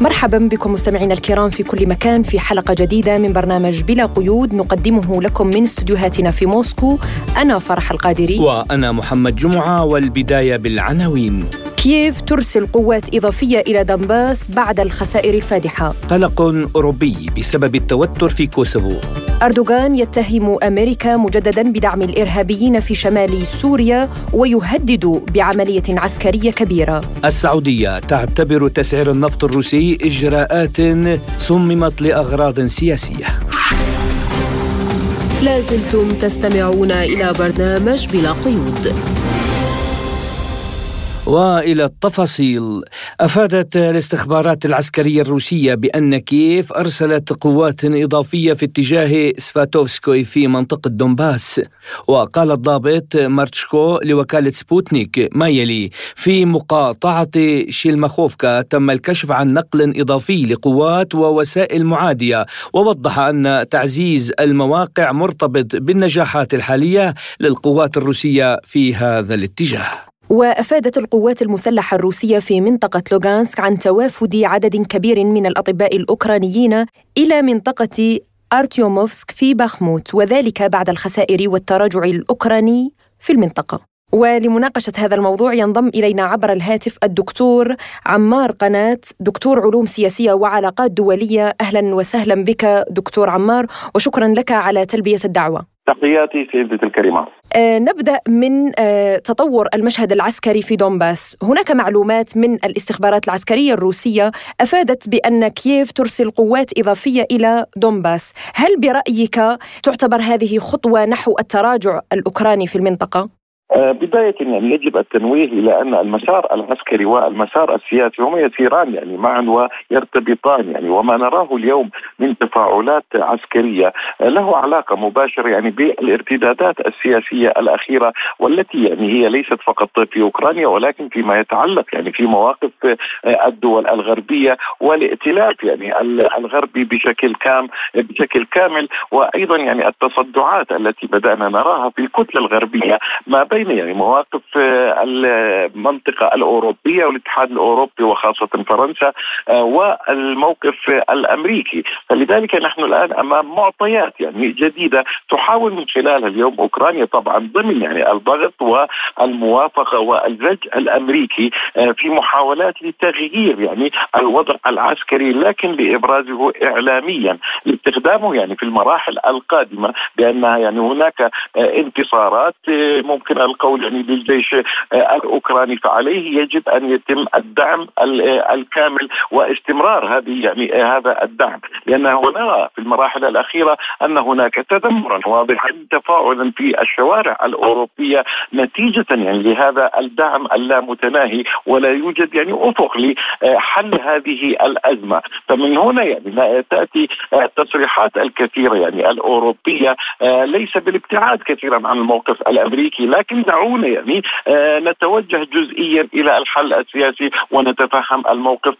مرحبا بكم مستمعينا الكرام في كل مكان في حلقة جديدة من برنامج بلا قيود. نقدمه لكم من استديوهاتنا في موسكو أنا فرح القادري. وأنا محمد جمعة والبداية بالعناوين. كييف ترسل قوات إضافية إلى دنباس بعد الخسائر الفادحة؟ قلق أوروبي بسبب التوتر في كوسوفو. أردوغان يتهم أمريكا مجددا بدعم الإرهابيين في شمال سوريا ويهدد بعملية عسكرية كبيرة. السعودية تعتبر تسعير النفط الروسي إجراءات صممت لأغراض سياسية. لازلتم تستمعون إلى برنامج بلا قيود. وإلى التفاصيل. أفادت الاستخبارات العسكرية الروسية بأن كييف أرسلت قوات إضافية في اتجاه سفاتوفسكوي في منطقة دونباس. وقال الضابط مارتشكو لوكالة سبوتنيك ما يلي في مقاطعة شيلماخوفكا تم الكشف عن نقل إضافي لقوات ووسائل معادية ووضح أن تعزيز المواقع مرتبط بالنجاحات الحالية للقوات الروسية في هذا الاتجاه. وأفادت القوات المسلحة الروسية في منطقة لوغانسك عن توافد عدد كبير من الأطباء الأوكرانيين إلى منطقة أرتيوموفسك في باخموت وذلك بعد الخسائر والتراجع الأوكراني في المنطقة. ولمناقشة هذا الموضوع ينضم إلينا عبر الهاتف الدكتور عمار قناة دكتور علوم سياسية وعلاقات دولية. أهلا وسهلا بك دكتور عمار وشكرا لك على تلبية الدعوة. تحياتي سيدتي الكريمة. آه نبدأ من آه تطور المشهد العسكري في دونباس. هناك معلومات من الاستخبارات العسكرية الروسية أفادت بأن كييف ترسل قوات إضافية إلى دونباس. هل برأيك تعتبر هذه خطوة نحو التراجع الأوكراني في المنطقة؟ آه، بداية يعني يجب التنويه إلى أن المسار العسكري والمسار السياسي هما يسيران يعني معا ويرتبطان يعني وما نراه اليوم من تفاعلات عسكرية. آه، له علاقة مباشرة يعني بالارتدادات السياسية الأخيرة والتي يعني هي ليست فقط في أوكرانيا ولكن فيما يتعلق يعني في مواقف آه، الدول الغربية والائتلاف يعني الغربي بشكل كام بشكل كامل. وأيضا يعني التصدعات التي بدأنا نراها في الكتلة الغربية ما بين بين يعني مواقف آه، المنطقة الأوروبية والاتحاد الأوروبي وخاصة فرنسا آه، والموقف الأمريكي. فلذلك نحن الآن أمام معطيات يعني جديدة تحاول من خلالها اليوم أوكرانيا طبعا ضمن يعني الضغط والموافقة والزج الأمريكي آه، في محاولات لتغيير يعني الوضع العسكري لكن لإبرازه اعلاميا لاستخدامه يعني في المراحل القادمة بأنها يعني هناك انتصارات ممكن القول يعني للجيش آه، الأوكراني فعليه يجب أن يتم الدعم آه، الكامل واستمرار هذه يعني آه، هذا الدعم لأنه نرى في المراحل الأخيرة أن هناك تذمرا واضحا تفاعلا في الشوارع الأوروبية نتيجة يعني لهذا الدعم اللامتناهي ولا يوجد يعني أفق لحل هذه الأزمة. فمن هنا يعني تأتي التصريحات الكثيرة يعني الأوروبية ليس بالابتعاد كثيرا عن الموقف الأمريكي لكن دعونا يعني نتوجه جزئيا إلى الحل السياسي ونتفهم الموقف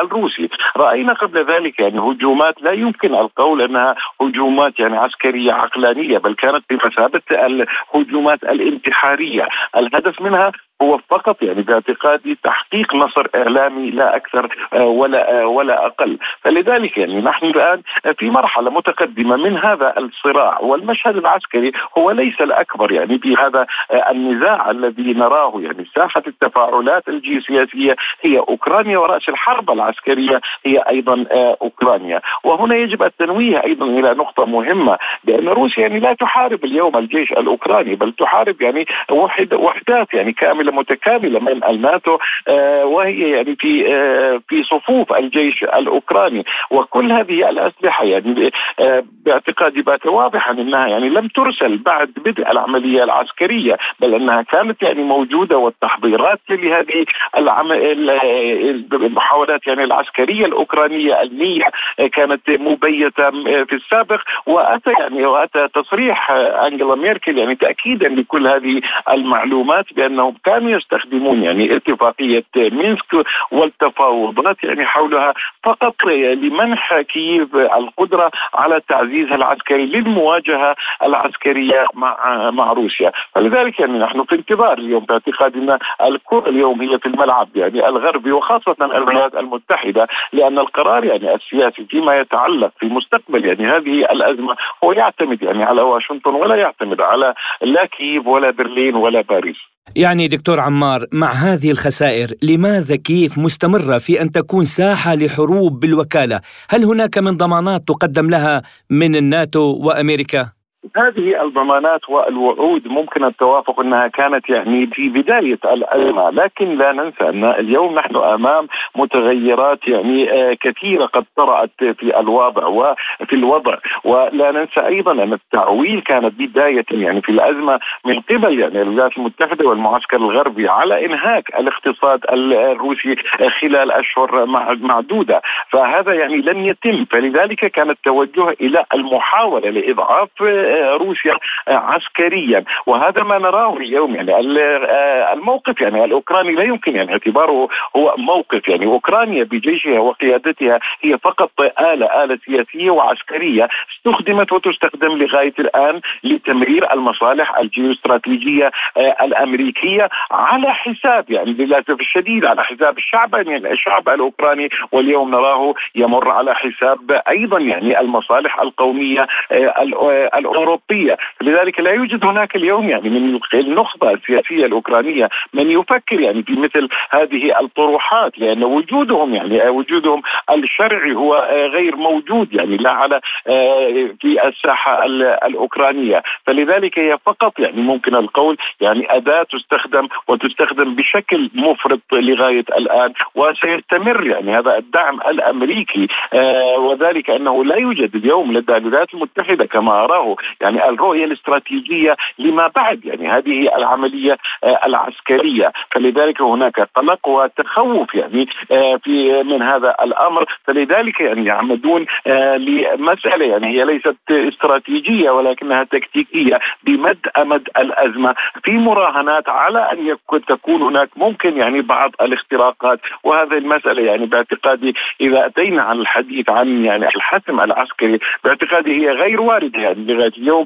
الروسي. رأينا قبل ذلك يعني هجومات لا يمكن القول أنها هجومات يعني عسكرية عقلانية بل كانت بمثابة الهجومات الانتحارية. الهدف منها هو فقط يعني باعتقادي تحقيق نصر إعلامي لا أكثر آه، ولا آه، ولا أقل، فلذلك يعني نحن الآن في مرحلة متقدمة من هذا الصراع والمشهد العسكري هو ليس الأكبر يعني في هذا آه، النزاع الذي نراه يعني ساحة التفاعلات الجيوسياسية هي أوكرانيا ورأس الحرب العسكرية هي أيضا أوكرانيا، وهنا يجب التنويه أيضا إلى نقطة مهمة بأن روسيا يعني لا تحارب اليوم الجيش الأوكراني بل تحارب يعني وحد وحدات يعني كاملة متكامله من الناتو آه، وهي يعني في آه، في صفوف الجيش الأوكراني. وكل هذه الأسلحة يعني آه، باعتقادي بات واضحا إنها يعني لم ترسل بعد بدء العملية العسكرية بل إنها كانت يعني موجودة والتحضيرات لهذه المحاولات يعني العسكرية الأوكرانية النية كانت مبيتة في السابق. وأتى يعني وأتى تصريح أنجلا ميركل يعني تاكيدا لكل هذه المعلومات بانهم كانوا كانوا يستخدمون يعني اتفاقية مينسك والتفاوضات يعني حولها فقط لمنح كييف القدرة على التعزيز العسكري للمواجهة العسكرية مع مع روسيا، فلذلك يعني نحن في انتظار اليوم باعتقاد ان الكرة اليوم هي في الملعب يعني الغربي وخاصة الولايات المتحدة لأن القرار يعني السياسي فيما يتعلق في مستقبل يعني هذه الأزمة هو يعتمد يعني على واشنطن ولا يعتمد على لا كييف ولا برلين ولا باريس. يعني دكتور عمار مع هذه الخسائر لماذا كيف مستمرة في أن تكون ساحة لحروب بالوكالة هل هناك من ضمانات تقدم لها من الناتو وأمريكا؟ هذه الضمانات والوعود ممكن التوافق أنها كانت يعني في بداية الأزمة، لكن لا ننسى أن اليوم نحن أمام متغيرات يعني آه، كثيرة قد طرأت في الوضع وفي الوضع، ولا ننسى أيضا أن التعويل كانت بداية يعني في الأزمة من قبل يعني الولايات المتحدة والمعسكر الغربي على إنهاك الاقتصاد الروسي خلال أشهر معدودة، فهذا يعني لم يتم، فلذلك كان التوجه إلى المحاولة لإضعاف روسيا عسكريا. وهذا ما نراه اليوم يعني الموقف يعني الأوكراني لا يمكن يعني اعتباره هو موقف. يعني أوكرانيا بجيشها وقيادتها هي فقط آلة آلة سياسية وعسكرية استخدمت وتستخدم لغاية الآن لتمرير المصالح الجيوستراتيجية الأمريكية على حساب يعني للأسف الشديد على حساب الشعب يعني الشعب الأوكراني. واليوم نراه يمر على حساب أيضا يعني المصالح القومية الأوروبية. لذلك لا يوجد هناك اليوم يعني من النخبة السياسية الأوكرانية من يفكر يعني في مثل هذه الطروحات لأن وجودهم يعني وجودهم الشرعي هو غير موجود يعني لا على في الساحة الأوكرانية. فلذلك هي فقط يعني ممكن القول يعني أداة تستخدم وتستخدم بشكل مفرط لغاية الآن وسيستمر يعني هذا الدعم الأمريكي. وذلك أنه لا يوجد اليوم لدى الولايات المتحدة كما أراه يعني الرؤية الاستراتيجية لما بعد يعني هذه العملية آه، العسكرية. فلذلك هناك قلق وتخوف يعني آه، في من هذا الأمر. فلذلك يعني يعمدون آه، لمسألة يعني هي ليست استراتيجية ولكنها تكتيكية بمد أمد الأزمة في مراهنات على أن يكون تكون هناك ممكن يعني بعض الاختراقات. وهذه المسألة يعني باعتقادي إذا أتينا عن الحديث عن يعني الحسم العسكري باعتقادي هي غير واردة يعني لغاية اليوم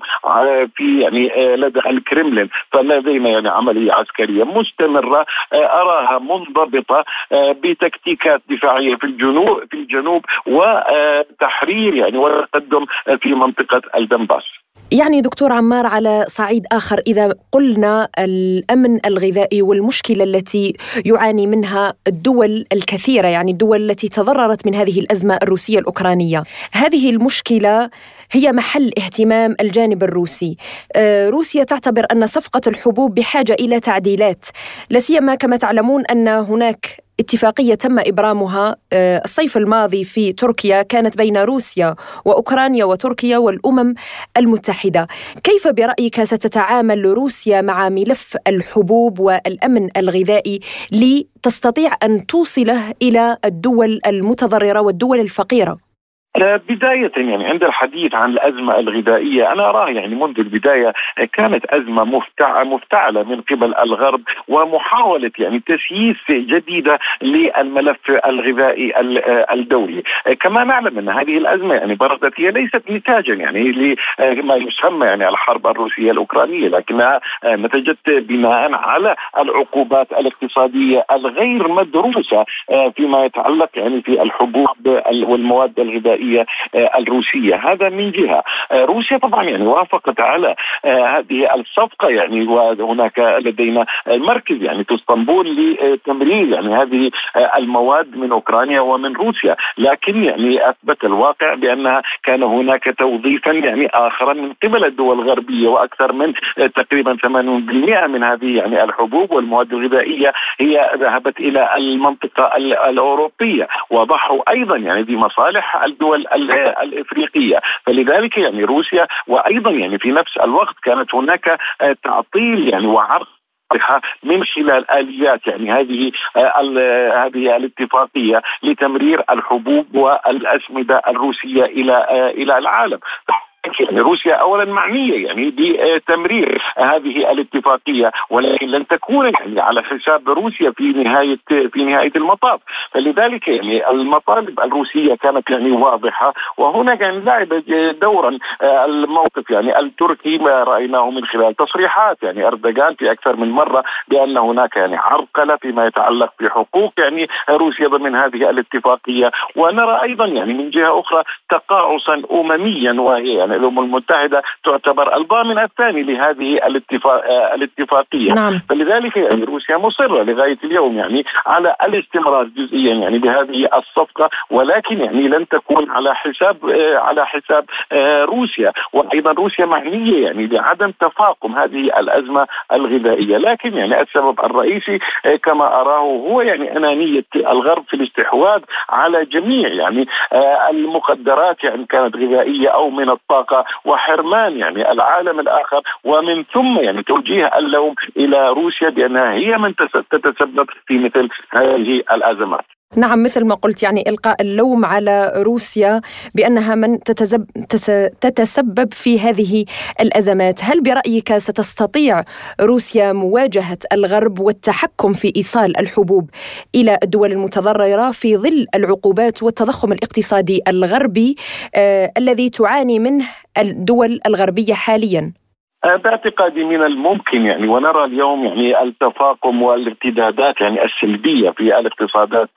في يعني آه، لدى الكرملين فلدينا يعني عملية عسكرية مستمرة آه، أراها منضبطة آه، بتكتيكات دفاعية في الجنوب في الجنوب وتحرير يعني والتقدم في منطقة الدنباس. يعني دكتور عمار على صعيد آخر إذا قلنا الأمن الغذائي والمشكلة التي يعاني منها الدول الكثيرة يعني الدول التي تضررت من هذه الأزمة الروسية الأوكرانية، هذه المشكلة هي محل اهتمام الجانب الروسي. آه، روسيا تعتبر أن صفقة الحبوب بحاجة إلى تعديلات، لا سيما كما تعلمون أن هناك اتفاقية تم إبرامها آه، الصيف الماضي في تركيا كانت بين روسيا وأوكرانيا وتركيا والأمم المتحدة كيف برأيك ستتعامل روسيا مع ملف الحبوب والأمن الغذائي لتستطيع أن توصله إلى الدول المتضررة والدول الفقيرة؟ بداية يعني عند الحديث عن الأزمة الغذائية أنا أراه يعني منذ البداية كانت أزمة مفتعلة من قبل الغرب ومحاولة يعني تسييس جديدة للملف الغذائي الدولي. كما نعلم أن هذه الأزمة يعني برزت هي ليست نتاجا يعني لما يسمى يعني الحرب الروسية الأوكرانية لكنها نتجت بناء على العقوبات الاقتصادية الغير مدروسة فيما يتعلق يعني في الحبوب والمواد الغذائية. الفضائيه آه، الروسية. هذا من جهة. آه، روسيا طبعا يعني وافقت على آه، هذه الصفقة يعني وهناك لدينا مركز يعني في اسطنبول لتمرير يعني هذه المواد من أوكرانيا ومن روسيا. لكن يعني أثبت الواقع بأنها كان هناك توظيفا يعني اخرا من قبل الدول الغربية وأكثر من تقريبا 80% من هذه يعني الحبوب والمواد الغذائية هي ذهبت إلى المنطقة الأوروبية. وضحوا أيضا يعني بمصالح الدول الدول الإفريقية. فلذلك يعني روسيا وأيضا يعني في نفس الوقت كانت هناك آه، تعطيل يعني وعرض من خلال آليات يعني هذه آه، هذه الاتفاقية لتمرير الحبوب والأسمدة الروسية إلى آه، إلى العالم. يعني روسيا اولا معنية يعني بتمرير هذه الاتفاقية ولكن لن تكون يعني على حساب روسيا في نهاية في نهاية المطاف. فلذلك يعني المطالب الروسية كانت يعني واضحة وهنا يعني لعب دورا آه، الموقف يعني التركي ما رأيناه من خلال تصريحات. يعني أردوغان في أكثر من مرة بأن هناك يعني عرقلة فيما يتعلق بحقوق يعني روسيا ضمن هذه الاتفاقية. ونرى أيضا يعني من جهة أخرى تقاعسا امميا وهي يعني الأمم المتحدة تعتبر الضامن الثاني لهذه الاتفاق آه، الاتفاقية. نعم. فلذلك يعني روسيا مصرة لغاية اليوم يعني على الاستمرار جزئيا يعني بهذه الصفقة ولكن يعني لن تكون على حساب آه، على حساب آه، روسيا. وأيضا روسيا معنيه يعني بعدم تفاقم هذه الأزمة الغذائية. لكن يعني السبب الرئيسي كما أراه هو يعني أنانية الغرب في الاستحواذ على جميع يعني المقدرات يعني كانت غذائية أو من الطاقة وحرمان يعني العالم الآخر ومن ثم يعني توجيه اللوم إلى روسيا بأنها هي من تتسبب في مثل هذه الأزمات. نعم مثل ما قلت يعني إلقاء اللوم على روسيا بأنها من تتسبب في هذه الأزمات هل برأيك ستستطيع روسيا مواجهة الغرب والتحكم في إيصال الحبوب إلى الدول المتضررة في ظل العقوبات والتضخم الاقتصادي الغربي آه الذي تعاني منه الدول الغربية حالياً؟ باعتقادي من الممكن يعني ونرى اليوم يعني التفاقم والارتدادات يعني السلبية في الاقتصادات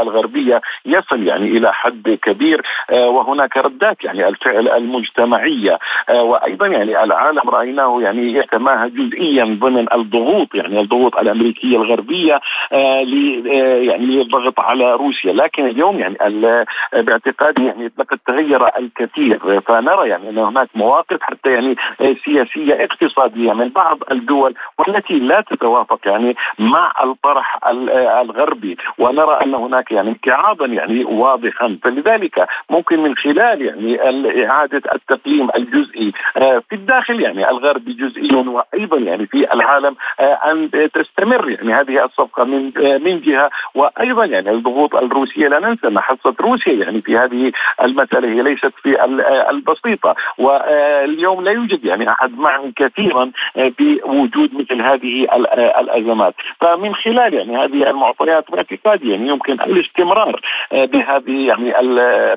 الغربية يصل يعني إلى حد كبير آه، وهناك ردات يعني الفعل المجتمعية وأيضا يعني العالم رأيناه يعني يتماهى جزئيا ضمن الضغوط يعني الضغوط الأمريكية الغربية يعني للضغط على روسيا. لكن اليوم يعني باعتقادي يعني لقد تغير الكثير فنرى يعني أن هناك مواقف حتى يعني سياسية سياسيه اقتصادية من بعض الدول والتي لا تتوافق يعني مع الطرح الغربي. ونرى أن هناك يعني امتعاضا يعني واضحا. فلذلك ممكن من خلال يعني اعاده التقييم الجزئي آه، في الداخل يعني الغربي جزئيا وأيضا يعني في العالم آه، أن تستمر يعني هذه الصفقة من آه، من جهة. وأيضا يعني الضغوط الروسية لا ننسى أن حصة روسيا يعني في هذه المسألة هي ليست في البسيطة. واليوم لا يوجد يعني أحد معني كثيرا آه، بوجود مثل هذه آه، الأزمات. فمن خلال يعني هذه المعطيات باعتقادي يعني يمكن الاستمرار آه، بهذه يعني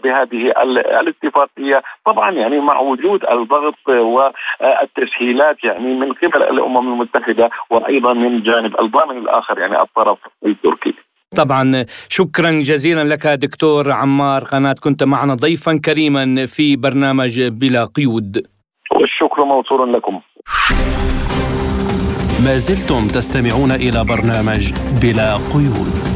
بهذه الاتفاقية. طبعا يعني مع وجود الضغط والتسهيلات يعني من قبل الأمم المتحدة وأيضا من جانب الضامن الآخر يعني الطرف التركي. طبعا شكرا جزيلا لك دكتور عمار قناة كنت معنا ضيفا كريما في برنامج بلا قيود. والشكر موصول لكم. ما زلتم تستمعون إلى برنامج بلا قيود.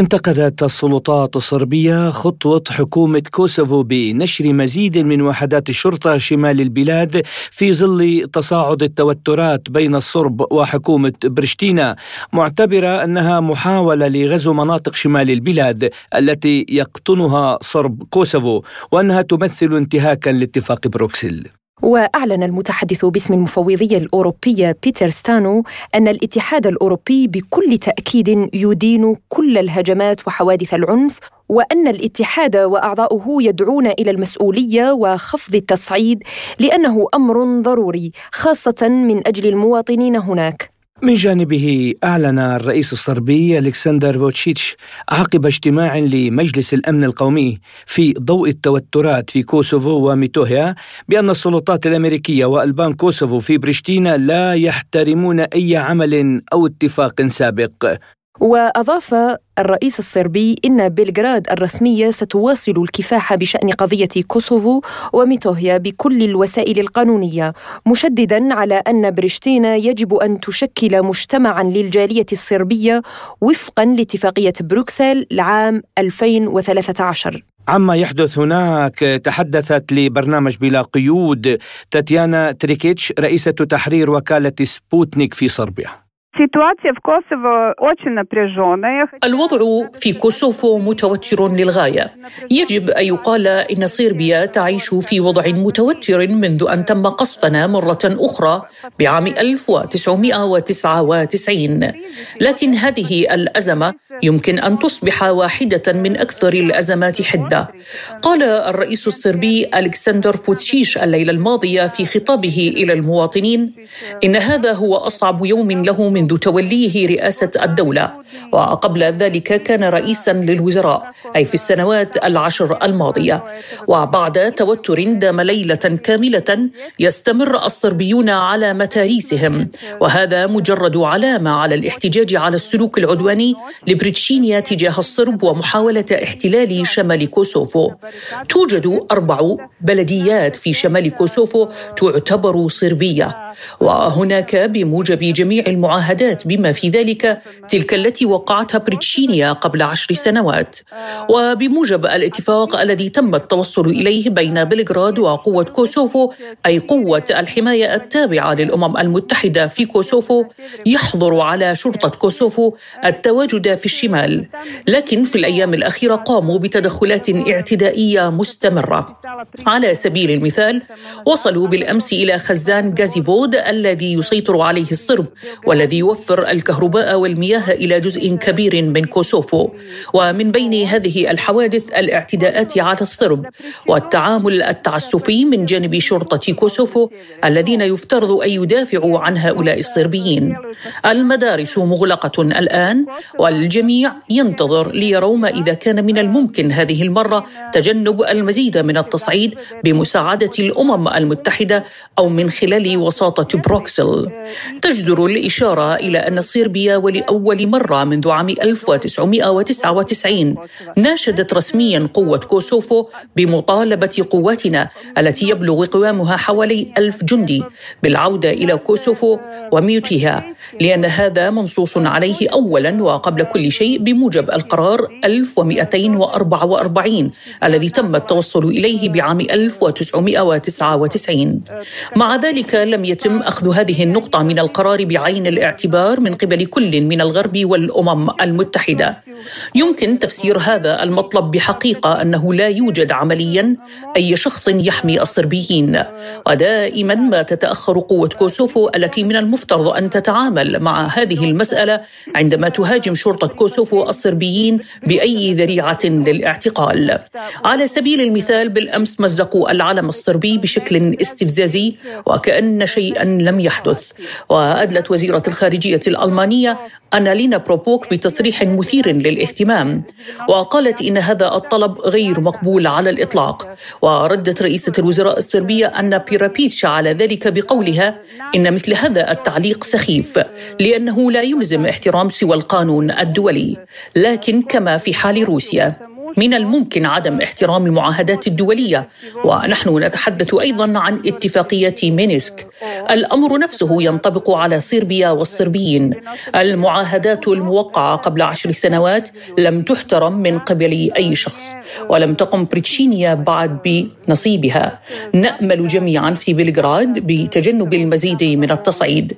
انتقدت السلطات الصربية خطوة حكومة كوسوفو بنشر مزيد من وحدات الشرطة شمال البلاد في ظل تصاعد التوترات بين الصرب وحكومة برشتينا معتبرة أنها محاولة لغزو مناطق شمال البلاد التي يقطنها صرب كوسوفو وأنها تمثل انتهاكا لاتفاق بروكسل. وأعلن المتحدث باسم المفوضية الأوروبية بيتر ستانو أن الاتحاد الأوروبي بكل تأكيد يدين كل الهجمات وحوادث العنف وأن الاتحاد وأعضاؤه يدعون إلى المسؤولية وخفض التصعيد لأنه أمر ضروري خاصة من أجل المواطنين هناك. من جانبه أعلن الرئيس الصربي ألكسندر فوتشيتش عقب اجتماع لمجلس الأمن القومي في ضوء التوترات في كوسوفو وميتوهيا بأن السلطات الأمريكية وألبان كوسوفو في بريشتينا لا يحترمون أي عمل أو اتفاق سابق. وأضاف الرئيس الصربي إن بلغراد الرسمية ستواصل الكفاح بشأن قضية كوسوفو وميتوهيا بكل الوسائل القانونية مشددا على أن بريشتينا يجب أن تشكل مجتمعا للجالية الصربية وفقا لاتفاقية بروكسل لعام 2013 عما يحدث هناك تحدثت لبرنامج بلا قيود تاتيانا تريكيتش رئيسة تحرير وكالة سبوتنيك في صربيا. الوضع في كوسوفو متوتر للغاية. يجب أن يقال إن صربيا تعيش في وضع متوتر منذ أن تم قصفنا مرة أخرى بعام 1999 لكن هذه الأزمة يمكن أن تصبح واحدة من أكثر الأزمات حدة. قال الرئيس الصربي ألكسندر فوتشيش الليلة الماضية في خطابه إلى المواطنين إن هذا هو أصعب يوم له منذ توليه رئاسة الدولة. وقبل ذلك كان رئيسا للوزراء أي في السنوات العشر الماضية. وبعد توتر دام ليلة كاملة يستمر الصربيون على متاريسهم. وهذا مجرد علامة على الاحتجاج على السلوك العدواني لبريشتينا تجاه الصرب ومحاولة احتلال شمال كوسوفو. توجد أربع بلديات في شمال كوسوفو تعتبر صربية. وهناك بموجب جميع المعاهدات بما في ذلك تلك التي وقعتها بريشتينا قبل عشر سنوات. وبموجب الاتفاق الذي تم التوصل إليه بين بلغراد وقوة كوسوفو أي قوة الحماية التابعة للأمم المتحدة في كوسوفو يحظر على شرطة كوسوفو التواجد في الشمال. لكن في الأيام الأخيرة قاموا بتدخلات اعتدائية مستمرة. على سبيل المثال وصلوا بالأمس إلى خزان غازيفود الذي يسيطر عليه الصرب والذي يوفر الكهرباء والمياه إلى جزء كبير من كوسوفو. ومن بين هذه الحوادث الاعتداءات على الصرب والتعامل التعسفي من جانب شرطة كوسوفو الذين يفترض أن يدافعوا عن هؤلاء الصربيين. المدارس مغلقة الآن والجميع ينتظر ليروا ما إذا كان من الممكن هذه المرة تجنب المزيد من التصعيد بمساعدة الأمم المتحدة أو من خلال وساطة بروكسل. تجدر الإشارة إلى أن صربيا ولأول مرة منذ عام 1999 ناشدت رسميا قوة كوسوفو بمطالبة قواتنا التي يبلغ قوامها حوالي ألف جندي بالعودة إلى كوسوفو وميتوهيا لأن هذا منصوص عليه أولا وقبل كل شيء بموجب القرار 1244 الذي تم التوصل إليه بعام 1999 مع ذلك لم يتم أخذ هذه النقطة من القرار بعين الاعتبار من قبل كل من الغرب والأمم المتحدة. يمكن تفسير هذا المطلب بحقيقة أنه لا يوجد عمليا أي شخص يحمي الصربيين. ودائما ما تتأخر قوة كوسوفو التي من المفترض أن تتعامل مع هذه المسألة عندما تهاجم شرطة كوسوفو الصربيين بأي ذريعة للاعتقال. على سبيل المثال بالأمس مزقوا العلم الصربي بشكل استفزازي وكأن شيئا لم يحدث. وأدلت وزيرة الخارجية الألمانية أنالينا بروبوك بتصريح مثير للاهتمام وقالت إن هذا الطلب غير مقبول على الإطلاق. وردت رئيسة الوزراء الصربية أن بيرابيتش على ذلك بقولها إن مثل هذا التعليق سخيف لأنه لا يلزم احترام سوى القانون الدولي. لكن كما في حال روسيا. من الممكن عدم احترام المعاهدات الدولية. ونحن نتحدث أيضا عن اتفاقية مينسك. الأمر نفسه ينطبق على صربيا والصربيين. المعاهدات الموقعة قبل عشر سنوات لم تحترم من قبل أي شخص ولم تقم بريتشينيا بعد بنصيبها. نأمل جميعا في بلغراد بتجنب المزيد من التصعيد.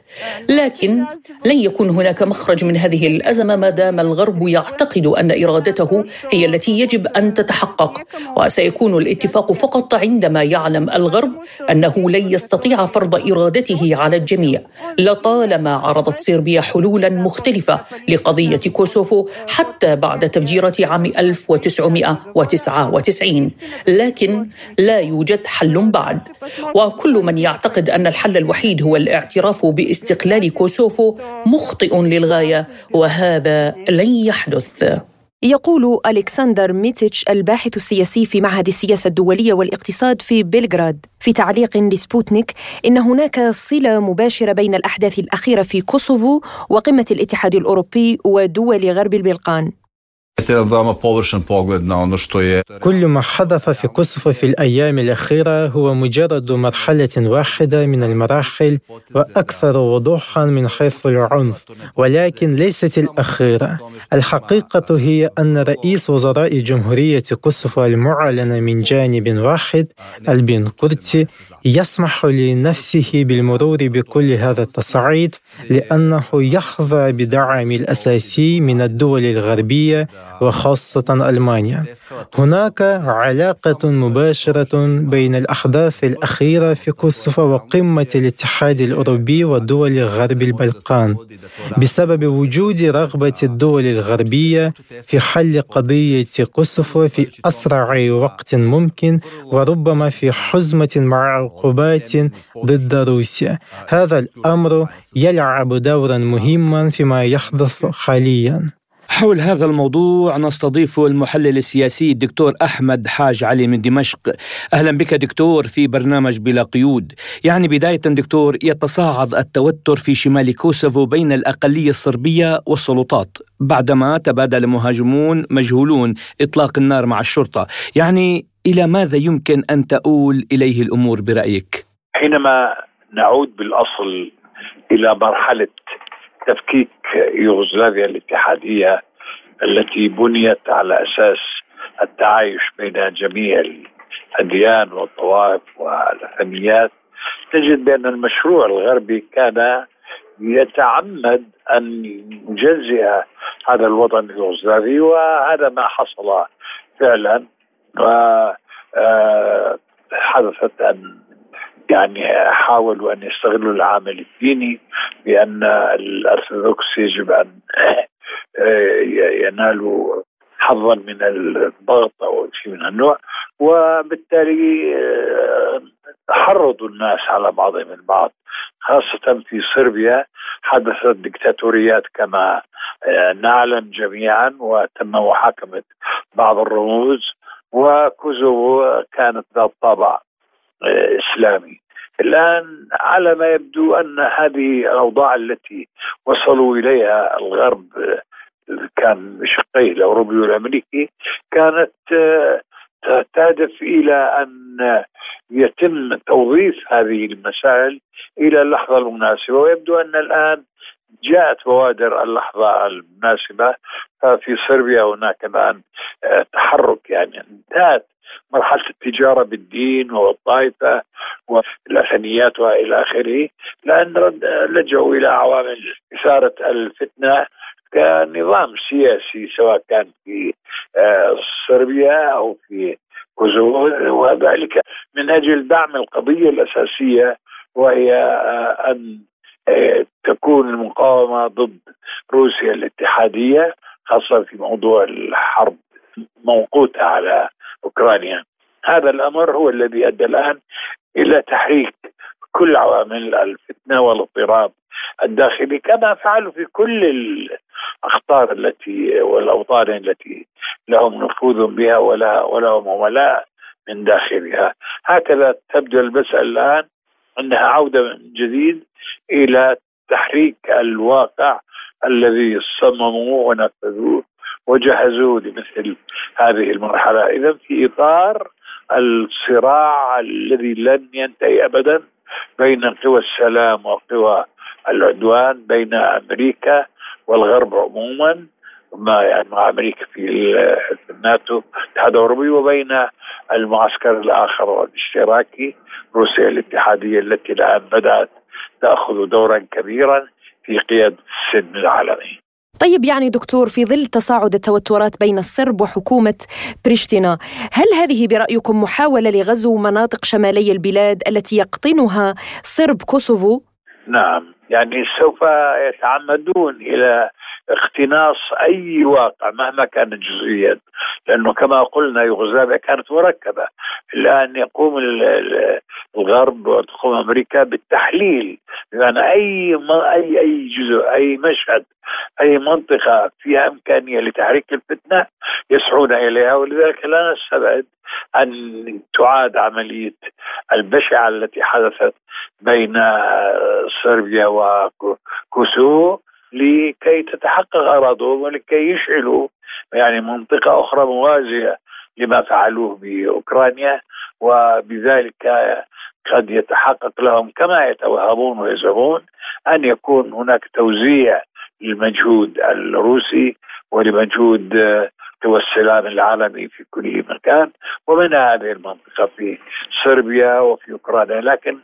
لكن لن يكون هناك مخرج من هذه الأزمة ما دام الغرب يعتقد أن إرادته هي التي يجب أن تتحقق وسيكون الاتفاق فقط عندما يعلم الغرب أنه لن يستطيع فرض إرادته على الجميع. لطالما عرضت صربيا حلولا مختلفة لقضية كوسوفو حتى بعد تفجيرة عام 1999 لكن لا يوجد حل بعد. وكل من يعتقد أن الحل الوحيد هو الاعتراف باستقلال كوسوفو مخطئ للغاية وهذا لن يحدث. يقول ألكسندر ميتيتش الباحث السياسي في معهد السياسة الدولية والاقتصاد في بلغراد. في تعليق لسبوتنيك إن هناك صلة مباشرة بين الأحداث الأخيرة في كوسوفو وقمة الاتحاد الأوروبي ودول غرب البلقان. كل ما حدث في كوسوفو في الأيام الأخيرة هو مجرد مرحلة واحدة من المراحل وأكثر وضوحا من حيث العنف ولكن ليست الأخيرة. الحقيقة هي أن رئيس وزراء جمهورية كوسوفو المعلن من جانب واحد ألبين كورتي يسمح لنفسه بالمرور بكل هذا التصعيد لأنه يحظى بدعم الأساسي من الدول الغربية وخاصة ألمانيا. هناك علاقة مباشرة بين الأحداث الأخيرة في كوسوفو وقمة الاتحاد الأوروبي ودول غرب البلقان بسبب وجود رغبة الدول الغربية في حل قضية كوسوفو في أسرع وقت ممكن وربما في حزمة مع عقوبات ضد روسيا. هذا الأمر يلعب دورا مهما فيما يحدث حاليا. حول هذا الموضوع نستضيف المحلل السياسي الدكتور أحمد حاج علي من دمشق. أهلا بك دكتور في برنامج بلا قيود. يعني بداية دكتور يتصاعد التوتر في شمال كوسوفو بين الأقلية الصربية والسلطات بعدما تبادل مهاجمون مجهولون إطلاق النار مع الشرطة. يعني إلى ماذا يمكن أن تؤول إليه الأمور برأيك؟ حينما نعود بالأصل إلى مرحلة تفكيك يوغوسلافيا الاتحادية التي بنيت على أساس التعايش بين جميع الأديان والطوائف والاثنيات تجد بأن المشروع الغربي كان يتعمد أن يجزئ هذا الوطن اليوغوسلافي وهذا ما حصل فعلا آه، حدثت أن يعني حاولوا أن يستغلوا العامل الديني بأن الأرثوذكس يجب أن ينالوا حظا من الضغط أو شيء من النوع. وبالتالي حرضوا الناس على بعضهم البعض خاصة في صربيا حدثت دكتاتوريات كما نعلم جميعا وتم محاكمة بعض الرموز وكوزوفو كانت ذات طابع. إسلامي. الآن على ما يبدو أن هذه الأوضاع التي وصلوا إليها الغرب كان بشقيه الاوروبي والامريكي كانت تهدف إلى أن يتم توظيف هذه المسائل إلى اللحظة المناسبة. ويبدو أن الآن جاءت بوادر اللحظة المناسبة ففي صربيا هناك الآن تحرك يعني انتهت مرحلة التجارة بالدين والطائفة والاثنيات وإلى آخره لأن لجأوا إلى عوامل إثارة الفتنة كنظام سياسي سواء كان في آه، صربيا أو في كوزوفو وذلك من أجل دعم القضية الأساسية وهي آه، آه، تكون المقاومة ضد روسيا الاتحادية خاصة في موضوع الحرب موقوته على أوكرانيا. هذا الأمر هو الذي أدى الآن إلى تحريك كل عوامل الفتنة والاضطراب الداخلي كما فعلوا في كل الأخطار التي والأوطان التي لهم نفوذ بها ولا ولهم ولاء من داخلها. هكذا تبدو المسألة الآن أنها عودة من جديد إلى تحريك الواقع الذي صمموه ونفذوه وجهزوا لمثل هذه المرحلة. إذا في إطار الصراع الذي لن ينتهي أبدا بين قوى السلام وقوى العدوان بين أمريكا والغرب عموما. ما يعني مع أمريكا في الناتو الاتحاد الاوروبي وبين المعسكر الآخر والاشتراكي روسيا الاتحادية التي الآن بدأت تأخذ دورا كبيرا في قيادة السلم العالمي. طيب يعني دكتور في ظل تصاعد التوترات بين الصرب وحكومة بريشتينا هل هذه برأيكم محاولة لغزو مناطق شمالي البلاد التي يقطنها صرب كوسوفو؟ نعم يعني سوف يتعمدون إلى اقتناص أي واقع مهما كانت جزئيا. لأنه كما قلنا يوغوسلافيا كانت مركبة. الآن يقوم الغرب وتقوم أمريكا بالتحليل. بمعنى أي اي أي جزء أي مشهد أي منطقة فيها إمكانية لتحريك الفتنة يسعون إليها. ولذلك لا نستبعد أن تعاد عملية البشعة التي حدثت بين صربيا وكوسوفو لكي تتحقق اغراضهم ولكي يشعلوا يعني منطقة أخرى موازية لما فعلوه بأوكرانيا وبذلك قد يتحقق لهم كما يتوهمون ويزعمون أن يكون هناك توزيع للمجهود الروسي ولمجهود قوى السلام العالمي في كل مكان ومن هذه المنطقة في صربيا وفي أوكرانيا. لكن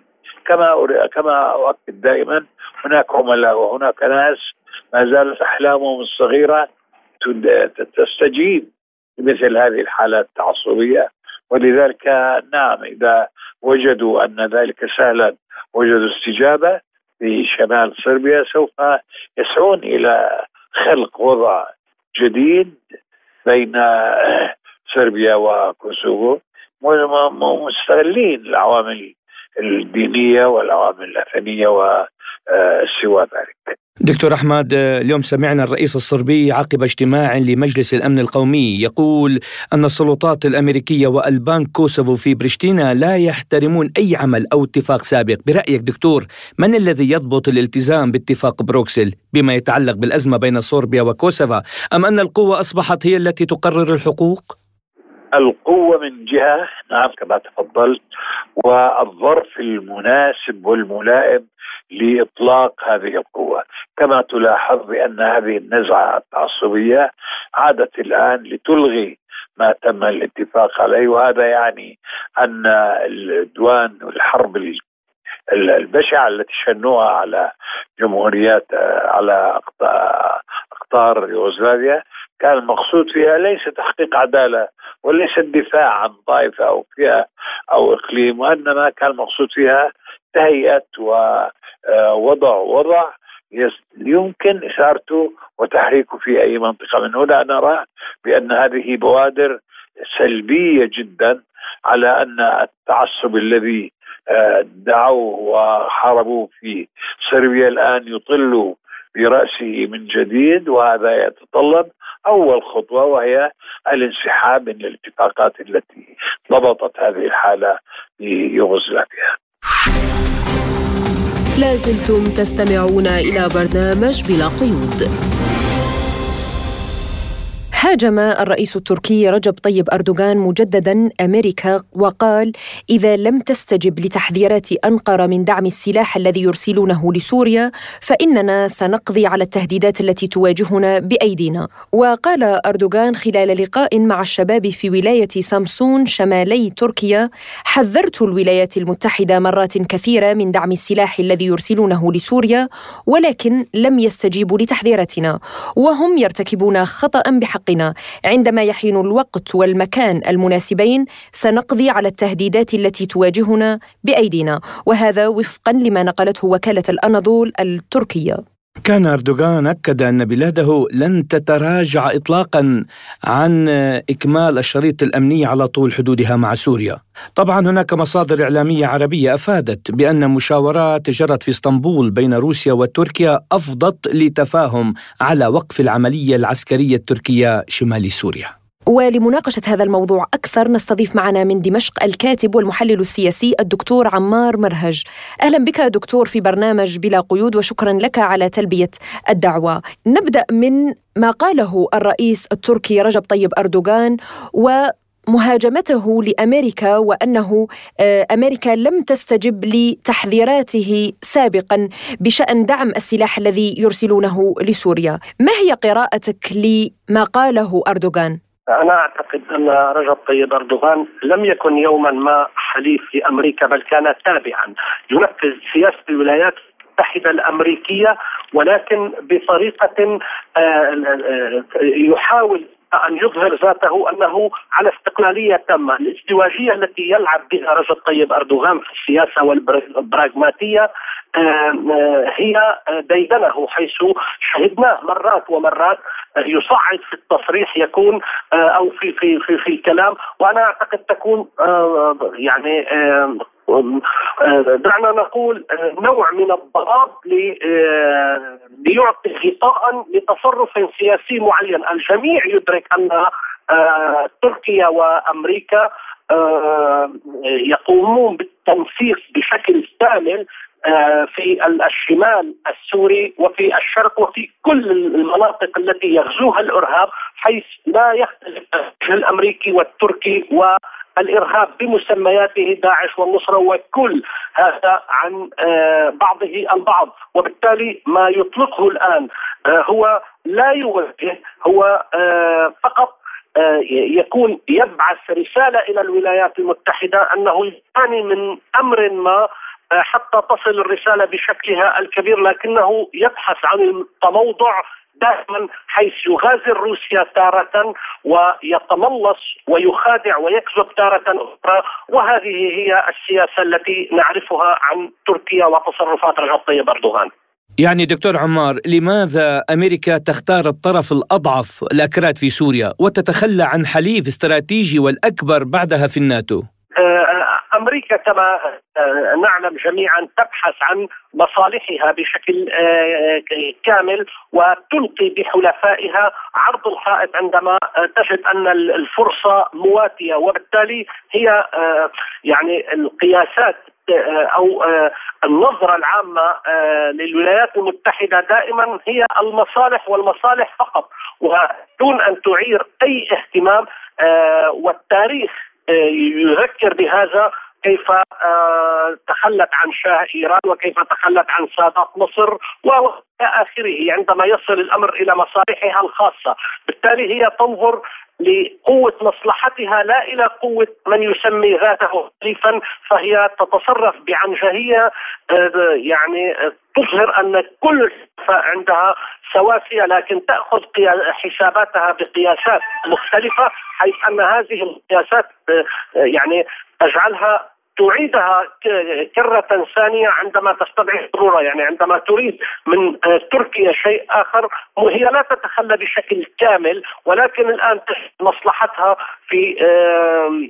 كما كما أؤكد دائما هناك عملاء وهناك ناس ما زالت أحلامهم الصغيرة تستجيب لمثل هذه الحالات التعصبية. ولذلك نعم إذا وجدوا أن ذلك سهلا وجدوا استجابة في شمال صربيا سوف يسعون إلى خلق وضع جديد بين صربيا وكوسوفو مستغلين العوامل الدينية والعوامل الأثنية وسوى ذلك. دكتور أحمد اليوم سمعنا الرئيس الصربي عقب اجتماع لمجلس الأمن القومي يقول أن السلطات الأمريكية وألبان كوسوفو في بريشتينا لا يحترمون أي عمل أو اتفاق سابق، برأيك دكتور من الذي يضبط الالتزام باتفاق بروكسل بما يتعلق بالأزمة بين صربيا وكوسوفا أم أن القوة أصبحت هي التي تقرر الحقوق؟ القوة من جهة نعم كما تفضلت والظرف المناسب والملائم لإطلاق هذه القوة، كما تلاحظ بأن هذه النزعة التعصبية عادت الآن لتلغي ما تم الاتفاق عليه وهذا يعني أن العدوان والحرب البشعة التي شنوها على جمهوريات على أقطار يوغوسلافيا كان المقصود فيها ليس تحقيق عدالة وليس الدفاع عن طائفة أو فئة أو إقليم وإنما كان المقصود فيها تهيئة ووضع وضع يمكن اثارته وتحريكه في أي منطقة. من هنا نرى بأن هذه بوادر سلبية جدا على أن التعصب الذي آه، دعوه وحاربوه في صربيا الآن يطل برأسه من جديد وهذا يتطلب أول خطوة وهي الانسحاب من الاتفاقات التي ضبطت هذه الحالة في يوغوسلافيا. لازلتم تستمعون إلى برنامج بلا قيود هاجم الرئيس التركي رجب طيب أردوغان مجددا أمريكا وقال إذا لم تستجب لتحذيرات أنقرة من دعم السلاح الذي يرسلونه لسوريا فإننا سنقضي على التهديدات التي تواجهنا بأيدينا. وقال أردوغان خلال لقاء مع الشباب في ولاية سامسون شمالي تركيا: حذرت الولايات المتحدة مرات كثيرة من دعم السلاح الذي يرسلونه لسوريا ولكن لم يستجيبوا لتحذيراتنا وهم يرتكبون خطا بحق حقنا. عندما يحين الوقت والمكان المناسبين سنقضي على التهديدات التي تواجهنا بأيدينا وهذا وفقا لما نقلته وكالة الأناضول التركية. كان أردوغان أكد أن بلاده لن تتراجع إطلاقا عن إكمال الشريط الأمني على طول حدودها مع سوريا. طبعا هناك مصادر إعلامية عربية أفادت بأن مشاورات جرت في إسطنبول بين روسيا وتركيا أفضت لتفاهم على وقف العملية العسكرية التركية شمال سوريا. ولمناقشة هذا الموضوع أكثر نستضيف معنا من دمشق الكاتب والمحلل السياسي الدكتور عمار مرهج. أهلا بك دكتور في برنامج بلا قيود وشكرا لك على تلبية الدعوة. نبدأ من ما قاله الرئيس التركي رجب طيب أردوغان و مهاجمته لأمريكا وأنه آه، أمريكا لم تستجب لتحذيراته سابقا بشأن دعم السلاح الذي يرسلونه لسوريا، ما هي قراءتك لما قاله أردوغان؟ أنا أعتقد أن رجب طيب أردوغان لم يكن يوما ما حليف لأمريكا بل كان تابعا. ينفذ سياسة الولايات المتحدة الأمريكية ولكن بطريقة آه، آه، يحاول أن يظهر ذاته أنه على استقلالية تامة الازدواجية التي يلعب بها رجب طيب أردوغان في السياسة والبراغماتية هي ديدنه حيث شهدناه مرات ومرات يصعد في التصريح يكون أو في في في, في الكلام وأنا أعتقد تكون يعني دعنا نقول نوع من الضراب ليعطي غطاء لتصرف سياسي معين، الجميع يدرك أن تركيا وأمريكا يقومون بالتنسيق بشكل كامل في الشمال السوري وفي الشرق وفي كل المناطق التي يغزوها الإرهاب حيث لا يختلف الأمريكي والتركي و الإرهاب بمسمياته داعش والنصره وكل هذا عن بعضه البعض. وبالتالي ما يطلقه الآن هو لا يوجه هو فقط يكون يبعث رسالة إلى الولايات المتحدة أنه يعاني من أمر ما حتى تصل الرسالة بشكلها الكبير لكنه يبحث عن التموضع دائما حيث يغازل روسيا تارة ويتملص ويخادع ويكذب تارة أخرى وهذه هي السياسة التي نعرفها عن تركيا وتصرفات رجب طيب أردوغان يعني دكتور عمار لماذا أمريكا تختار الطرف الأضعف الأكراد في سوريا وتتخلى عن حليف استراتيجي والأكبر بعدها في الناتو؟ أمريكا كما نعلم جميعا تبحث عن مصالحها بشكل كامل وتلقي بحلفائها. عرض الحائط عندما تجد أن الفرصة مواتية وبالتالي هي يعني القياسات أو النظرة العامة للولايات المتحدة دائما هي المصالح والمصالح فقط ودون أن تعير أي اهتمام والتاريخ يذكر بهذا كيف تخلت عن شاه إيران وكيف تخلت عن سادات مصر والى آخره عندما يصل الأمر إلى مصالحها الخاصة، بالتالي هي تنظر لقوة مصلحتها لا إلى قوة من يسمي ذاته حليفا فهي تتصرف بعنجهية يعني تظهر أن كل عندها سواسية لكن تأخذ حساباتها بقياسات مختلفة حيث أن هذه القياسات يعني تجعلها تعيدها كرة ثانية عندما تستدعي ضرورة يعني عندما تريد من تركيا شيء آخر وهي لا تتخلى بشكل كامل ولكن الآن مصلحتها في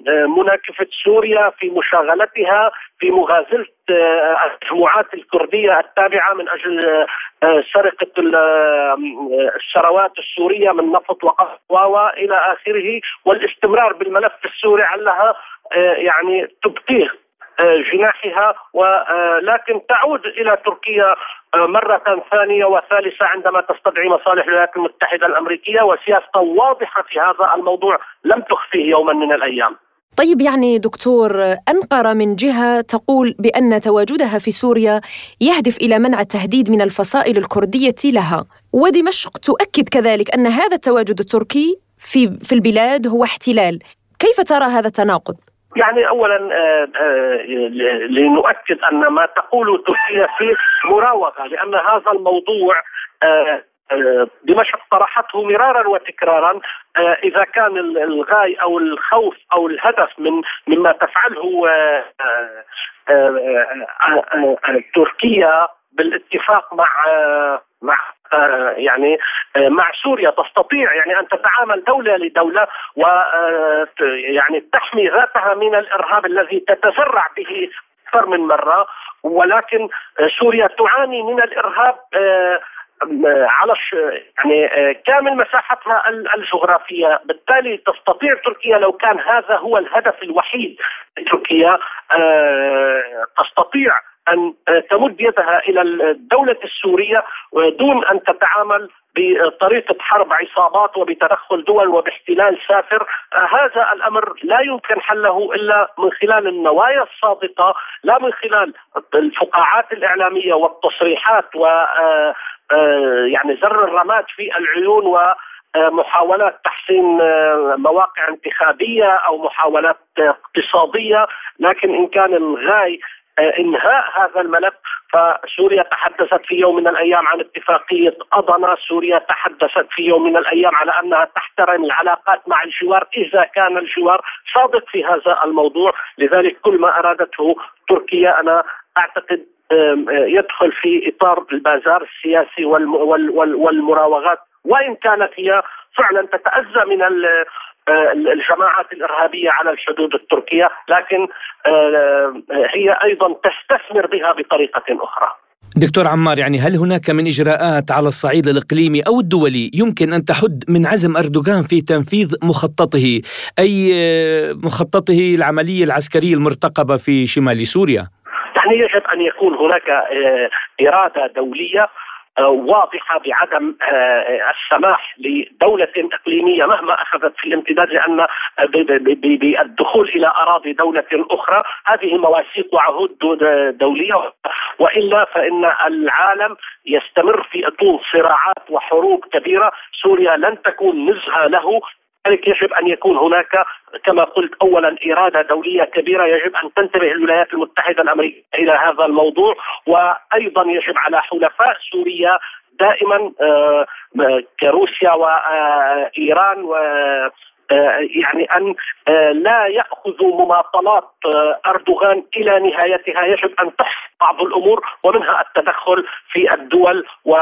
مناكفة سوريا في مشاغلتها في مغازلة المجموعات الكردية التابعة من أجل سرقة الثروات السورية من نفط وقهوة إلى آخره والاستمرار بالملف السوري علها يعني تبقيه جناحها ولكن تعود إلى تركيا مرة ثانية وثالثة عندما تستدعي مصالح الولايات المتحدة الأمريكية وسياسة واضحة في هذا الموضوع لم تخفيه يوما من الأيام. طيب يعني دكتور أنقرة من جهة تقول بأن تواجدها في سوريا يهدف إلى منع التهديد من الفصائل الكردية لها. ودمشق تؤكد كذلك أن هذا التواجد التركي في, في البلاد هو احتلال. كيف ترى هذا التناقض؟ يعني اولا لنؤكد أن ما تقوله تركيا في مراوغة لأن هذا الموضوع دمشق طرحته مرارا وتكرارا إذا كان الغاي أو الخوف أو الهدف من مما تفعله تركيا بالاتفاق مع مع يعني مع سوريا. تستطيع يعني أن تتعامل دولة لدولة و يعني تحمي ذاتها من الإرهاب الذي تتزرع به أكثر من مرة. ولكن سوريا تعاني من الإرهاب على يعني كامل مساحتها الجغرافية، بالتالي تستطيع تركيا لو كان هذا هو الهدف الوحيد لتركيا تستطيع أن تمد يدها إلى الدولة السورية دون أن تتعامل بطريقة حرب عصابات وبتدخل دول وباحتلال سافر. هذا الأمر لا يمكن حله إلا من خلال النوايا الصادقه لا من خلال الفقاعات الإعلامية والتصريحات و يعني زر الرماد في العيون و محاولات تحسين مواقع انتخابية أو محاولات اقتصادية. لكن إن كان الغاي انهاء هذا الملف فسوريا تحدثت في يوم من الأيام عن اتفاقية اضنا، سوريا تحدثت في يوم من الأيام على أنها تحترم العلاقات مع الجوار إذا كان الجوار صادق في هذا الموضوع، لذلك كل ما أرادته تركيا أنا أعتقد يدخل في إطار البازار السياسي والمراوغات. وإن كانت هي فعلا تتأذى من الجماعات الإرهابية على الحدود التركية لكن هي أيضا تستثمر بها بطريقة أخرى دكتور عمار يعني هل هناك من إجراءات على الصعيد الإقليمي أو الدولي يمكن أن تحد من عزم أردوغان في تنفيذ مخططه أي مخططه العملية العسكرية المرتقبة في شمال سوريا؟ يعني يجب أن يكون هناك إرادة دولية واضحة بعدم آه، السماح لدولة إقليمية مهما أخذت في الامتداد لأن بالدخول إلى أراضي دولة أخرى. هذه مواثيق وعهود دولية وإلا فإن العالم يستمر في طول صراعات وحروب كبيرة. سوريا لن تكون نزهة له. لذلك يجب أن يكون هناك كما قلت اولا إرادة دولية كبيرة يجب أن تنتبه الولايات المتحدة الأمريكية إلى هذا الموضوع وأيضا يجب على حلفاء سوريا دائما آه، كروسيا وايران آه، يعني أن آه، لا ياخذوا مماطلات أردوغان إلى نهايتها. يجب أن تحفظ بعض الأمور ومنها التدخل في الدول و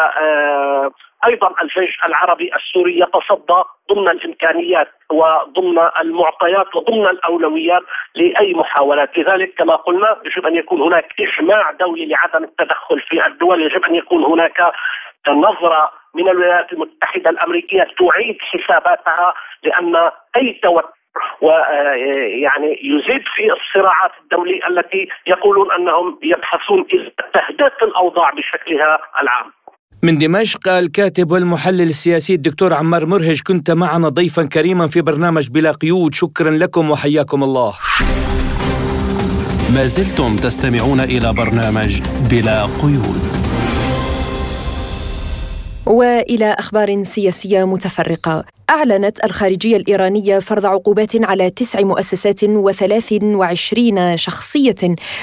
أيضا الجيش العربي السوري يتصدى ضمن الإمكانيات وضمن المعطيات وضمن الأولويات لأي محاولات، لذلك كما قلنا يجب أن يكون هناك إجماع دولي لعدم التدخل في الدول، يجب أن يكون هناك نظرة من الولايات المتحدة الأمريكية تعيد حساباتها لأن أي توتر ويعني يزيد في الصراعات الدولية التي يقولون أنهم يبحثون تهدئة الأوضاع بشكلها العام. من دمشق الكاتب والمحلل السياسي الدكتور عمار مرهج كنت معنا ضيفا كريما في برنامج بلا قيود. شكرا لكم وحياكم الله. ما زلتم تستمعون إلى برنامج بلا قيود. وإلى أخبار سياسية متفرقة. أعلنت الخارجية الإيرانية فرض عقوبات على تسع مؤسسات وثلاث وعشرين شخصية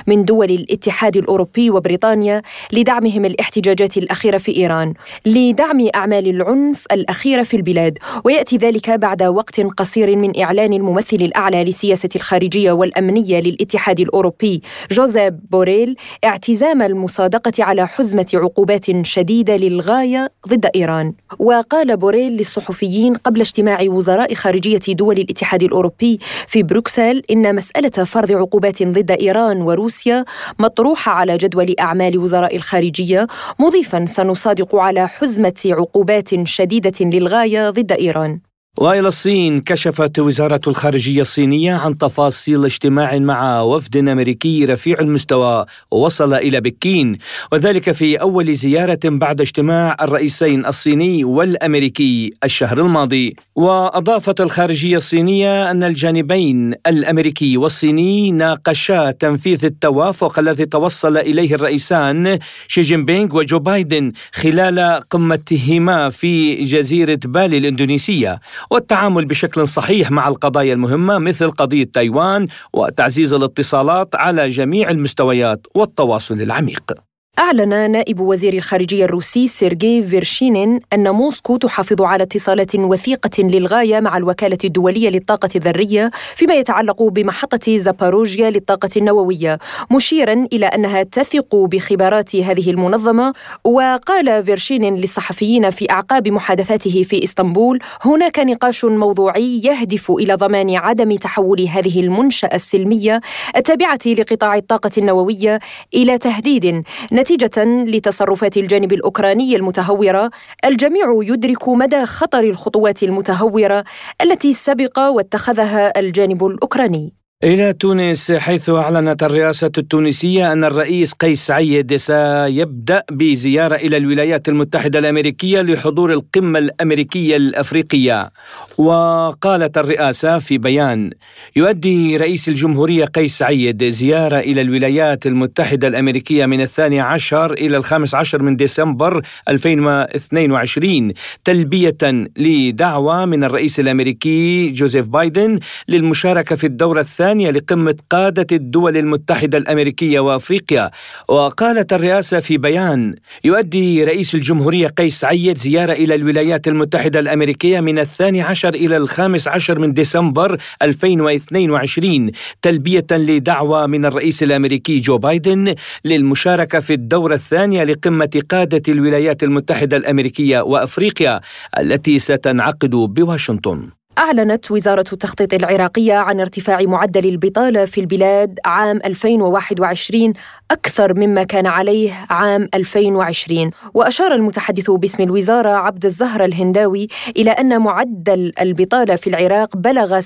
من دول الاتحاد الأوروبي وبريطانيا لدعمهم الاحتجاجات الأخيرة في إيران لدعم أعمال العنف الأخيرة في البلاد. ويأتي ذلك بعد وقت قصير من إعلان الممثل الأعلى لسياسة الخارجية والأمنية للاتحاد الأوروبي جوزيف بوريل اعتزام المصادقة على حزمة عقوبات شديدة للغاية ضد إيران. وقال بوريل للصحفيين قبل قبل اجتماع وزراء خارجية دول الاتحاد الأوروبي في بروكسل إن مسألة فرض عقوبات ضد إيران وروسيا مطروحة على جدول أعمال وزراء الخارجية مضيفا سنصادق على حزمة عقوبات شديدة للغاية ضد إيران. والى الصين كشفت وزارة الخارجية الصينية عن تفاصيل اجتماع مع وفد أمريكي رفيع المستوى وصل إلى بكين وذلك في أول زيارة بعد اجتماع الرئيسين الصيني والأمريكي الشهر الماضي. وأضافت الخارجية الصينية أن الجانبين الأمريكي والصيني ناقشا تنفيذ التوافق الذي توصل إليه الرئيسان شي جين بينغ وجو بايدن خلال قمتهما في جزيرة بالي الإندونيسية. والتعامل بشكل صحيح مع القضايا المهمة مثل قضية تايوان وتعزيز الاتصالات على جميع المستويات والتواصل العميق. أعلن نائب وزير الخارجية الروسي سيرجي فيرشينين أن موسكو تحافظ على اتصالات وثيقة للغاية مع الوكالة الدولية للطاقة الذرية فيما يتعلق بمحطة زاباروجيا للطاقة النووية مشيرا إلى أنها تثق بخبرات هذه المنظمة. وقال فيرشينين للصحفيين في أعقاب محادثاته في إسطنبول هناك نقاش موضوعي يهدف إلى ضمان عدم تحول هذه المنشأة السلمية التابعة لقطاع الطاقة النووية إلى تهديد. نتيجة لتصرفات الجانب الأوكراني المتهورة الجميع يدرك مدى خطر الخطوات المتهورة التي سبق واتخذها الجانب الأوكراني. إلى تونس حيث أعلنت الرئاسة التونسية أن الرئيس قيس سعيد سيبدأ بزيارة إلى الولايات المتحدة الأمريكية لحضور القمة الأمريكية الأفريقية. وقالت الرئاسة في بيان يؤدي رئيس الجمهورية قيس سعيد زيارة إلى الولايات المتحدة الأمريكية من الثاني عشر إلى الخامس عشر من ديسمبر 2022 تلبية لدعوة من الرئيس الأمريكي جوزيف بايدن للمشاركة في الدورة الثانية الثانية لقمة قادة الدول المتحدة الأمريكية وأفريقيا. وقالت الرئاسة في بيان يؤدي رئيس الجمهورية قيس سعيد زيارة إلى الولايات المتحدة الأمريكية من الثاني عشر إلى الخامس عشر من ديسمبر 2022 تلبية لدعوة من الرئيس الأمريكي جو بايدن للمشاركة في الدورة الثانية لقمة قادة الولايات المتحدة الأمريكية وأفريقيا التي ستنعقد بواشنطن. أعلنت وزارة التخطيط العراقية عن ارتفاع معدل البطالة في البلاد عام 2021 أكثر مما كان عليه عام 2020 وأشار المتحدث باسم الوزارة عبد الزهر الهنداوي إلى أن معدل البطالة في العراق بلغ 16.5%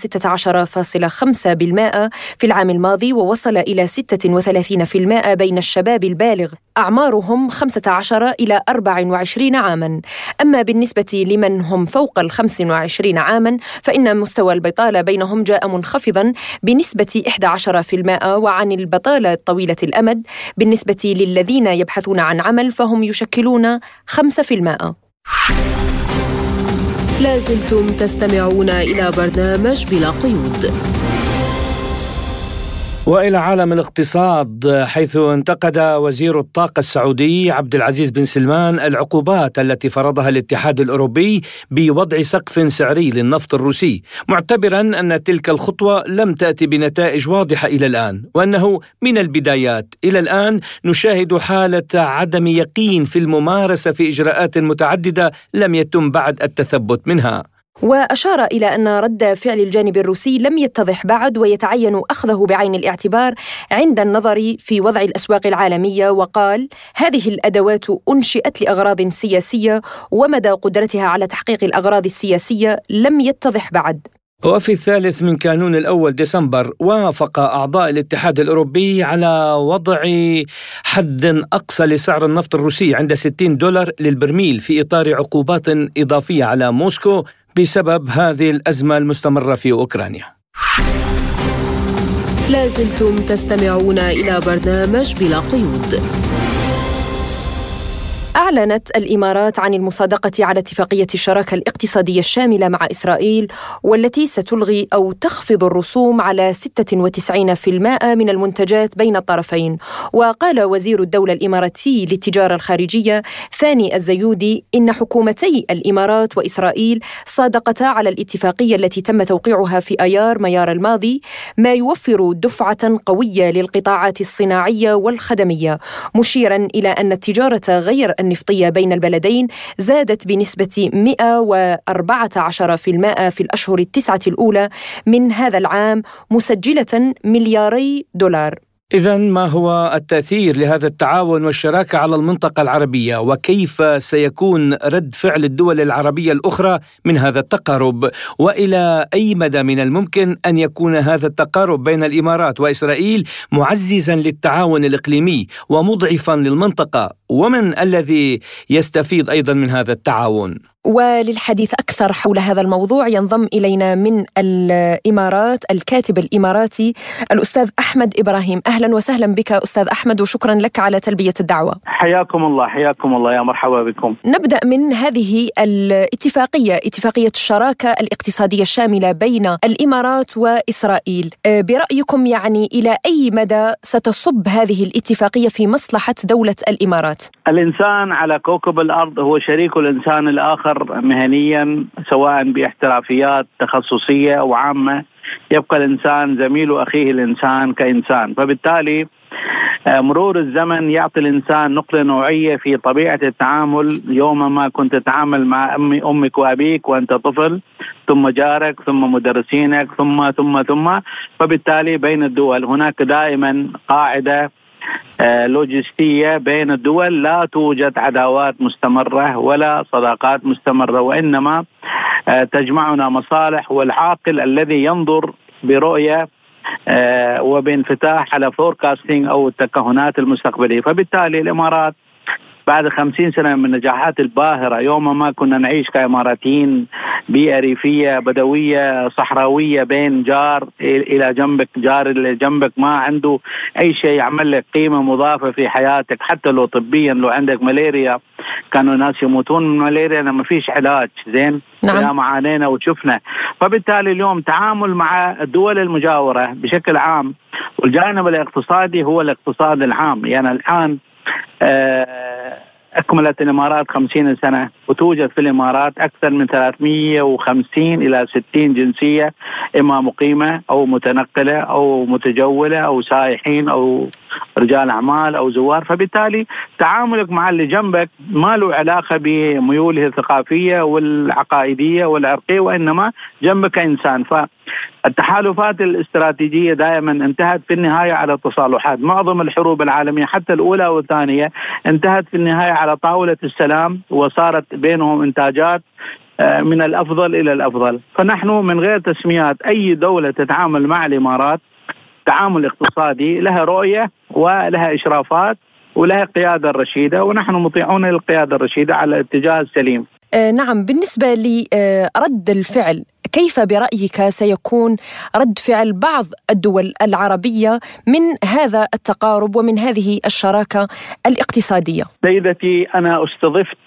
في العام الماضي ووصل إلى 36% بين الشباب البالغ. أعمارهم 15 إلى 24 عاما. أما بالنسبة لمن هم فوق ال 25 عاما فإن مستوى البطالة بينهم جاء منخفضا بنسبة 11% وعن البطالة طويلة الأمد بالنسبة للذين يبحثون عن عمل فهم يشكلون 5%. لازلتم تستمعون إلى برنامج بلا قيود. وإلى عالم الاقتصاد حيث انتقد وزير الطاقة السعودي عبد العزيز بن سلمان العقوبات التي فرضها الاتحاد الأوروبي بوضع سقف سعري للنفط الروسي معتبرا أن تلك الخطوة لم تأتي بنتائج واضحة إلى الآن وأنه من البدايات. إلى الآن نشاهد حالة عدم يقين في الممارسة في إجراءات متعددة لم يتم بعد التثبت منها. وأشار إلى أن رد فعل الجانب الروسي لم يتضح بعد ويتعين أخذه بعين الاعتبار عند النظر في وضع الأسواق العالمية وقال هذه الأدوات أنشئت لأغراض سياسية ومدى قدرتها على تحقيق الأغراض السياسية لم يتضح بعد. وفي الثالث من كانون الأول ديسمبر وافق أعضاء الاتحاد الأوروبي على وضع حد أقصى لسعر النفط الروسي عند 60 دولار للبرميل في إطار عقوبات إضافية على موسكو بسبب هذه الأزمة المستمرة في أوكرانيا. لازلتم تستمعون إلى برنامج بلا قيود. أعلنت الإمارات عن المصادقة على اتفاقية الشراكة الاقتصادية الشاملة مع إسرائيل والتي ستلغي أو تخفض الرسوم على 96% من المنتجات بين الطرفين. وقال وزير الدولة الإماراتي للتجارة الخارجية ثاني الزيودي إن حكومتي الإمارات وإسرائيل صادقتا على الاتفاقية التي تم توقيعها في أيار ميار الماضي ما يوفر دفعة قوية للقطاعات الصناعية والخدمية مشيرا إلى أن التجارة غير النفطية بين البلدين زادت بنسبة 114% في الأشهر التسعة الأولى من هذا العام مسجلة ملياري دولار. إذا ما هو التأثير لهذا التعاون والشراكة على المنطقة العربية؟ وكيف سيكون رد فعل الدول العربية الأخرى من هذا التقارب؟ وإلى أي مدى من الممكن أن يكون هذا التقارب بين الإمارات وإسرائيل معززا للتعاون الإقليمي ومضعفا للمنطقة؟ ومن الذي يستفيد أيضا من هذا التعاون؟ وللحديث أكثر حول هذا الموضوع ينضم إلينا من الإمارات الكاتب الإماراتي الأستاذ أحمد إبراهيم. أهلا وسهلا بك أستاذ أحمد وشكرا لك على تلبية الدعوة. حياكم الله حياكم الله يا مرحبا بكم. نبدأ من هذه الاتفاقية اتفاقية الشراكة الاقتصادية الشاملة بين الإمارات وإسرائيل. برأيكم يعني إلى أي مدى ستصب هذه الاتفاقية في مصلحة دولة الإمارات؟ الإنسان على كوكب الأرض هو شريك الإنسان الآخر مهنيا سواء باحترافيات تخصصية أو عامة يبقى الإنسان زميل أخيه الإنسان كإنسان. فبالتالي آه، مرور الزمن يعطي الإنسان نقلة نوعية في طبيعة التعامل. يوم ما كنت تتعامل مع امي أمك وأبيك وأنت طفل ثم جارك ثم مدرسينك ثم ثم ثم فبالتالي بين الدول. هناك دائما قاعدة آه، لوجستية بين الدول لا توجد عداوات مستمرة ولا صداقات مستمرة وإنما آه، تجمعنا مصالح والعاقل الذي ينظر برؤية آه، وبانفتاح على فوركاستنج أو التكهنات المستقبلية. فبالتالي الإمارات بعد خمسين سنة من النجاحات الباهرة يوم ما كنا نعيش كإماراتيين بيئة ريفية بدوية صحراوية بين جار إلى جنبك جار اللي جنبك ما عنده أي شيء يعمل لك قيمة مضافة في حياتك حتى لو طبيا لو عندك ملاريا كانوا الناس يموتون من الملاريا ما فيش علاج زين؟ نعم. يا معانينا وشفنا. فبالتالي اليوم تعامل مع الدول المجاورة بشكل عام والجانب الاقتصادي هو الاقتصاد العام. يعني الآن أكملت الإمارات خمسين سنة وتوجد في الإمارات أكثر من 350 إلى 60 جنسية إما مقيمة أو متنقلة أو متجولة أو سائحين أو رجال أعمال أو زوار. فبالتالي تعاملك مع اللي جنبك ما له علاقة بميوله الثقافية والعقائدية والعرقية وإنما جنبك إنسان. فالتحالفات الاستراتيجية دائما انتهت في النهاية على تصالحات معظم الحروب العالمية حتى الأولى والثانية انتهت في النهاية على طاولة السلام وصارت بينهم إنتاجات آه، من الأفضل إلى الأفضل، فنحن من غير تسميات أي دولة تتعامل مع الإمارات تعامل اقتصادي لها رؤية ولها إشرافات ولها قيادة رشيدة ونحن مطيعون للقيادة الرشيدة على الاتجاه السليم. آه نعم بالنسبة لرد الفعل كيف برأيك سيكون رد فعل بعض الدول العربية من هذا التقارب ومن هذه الشراكة الاقتصادية؟ سيدتي أنا استضفت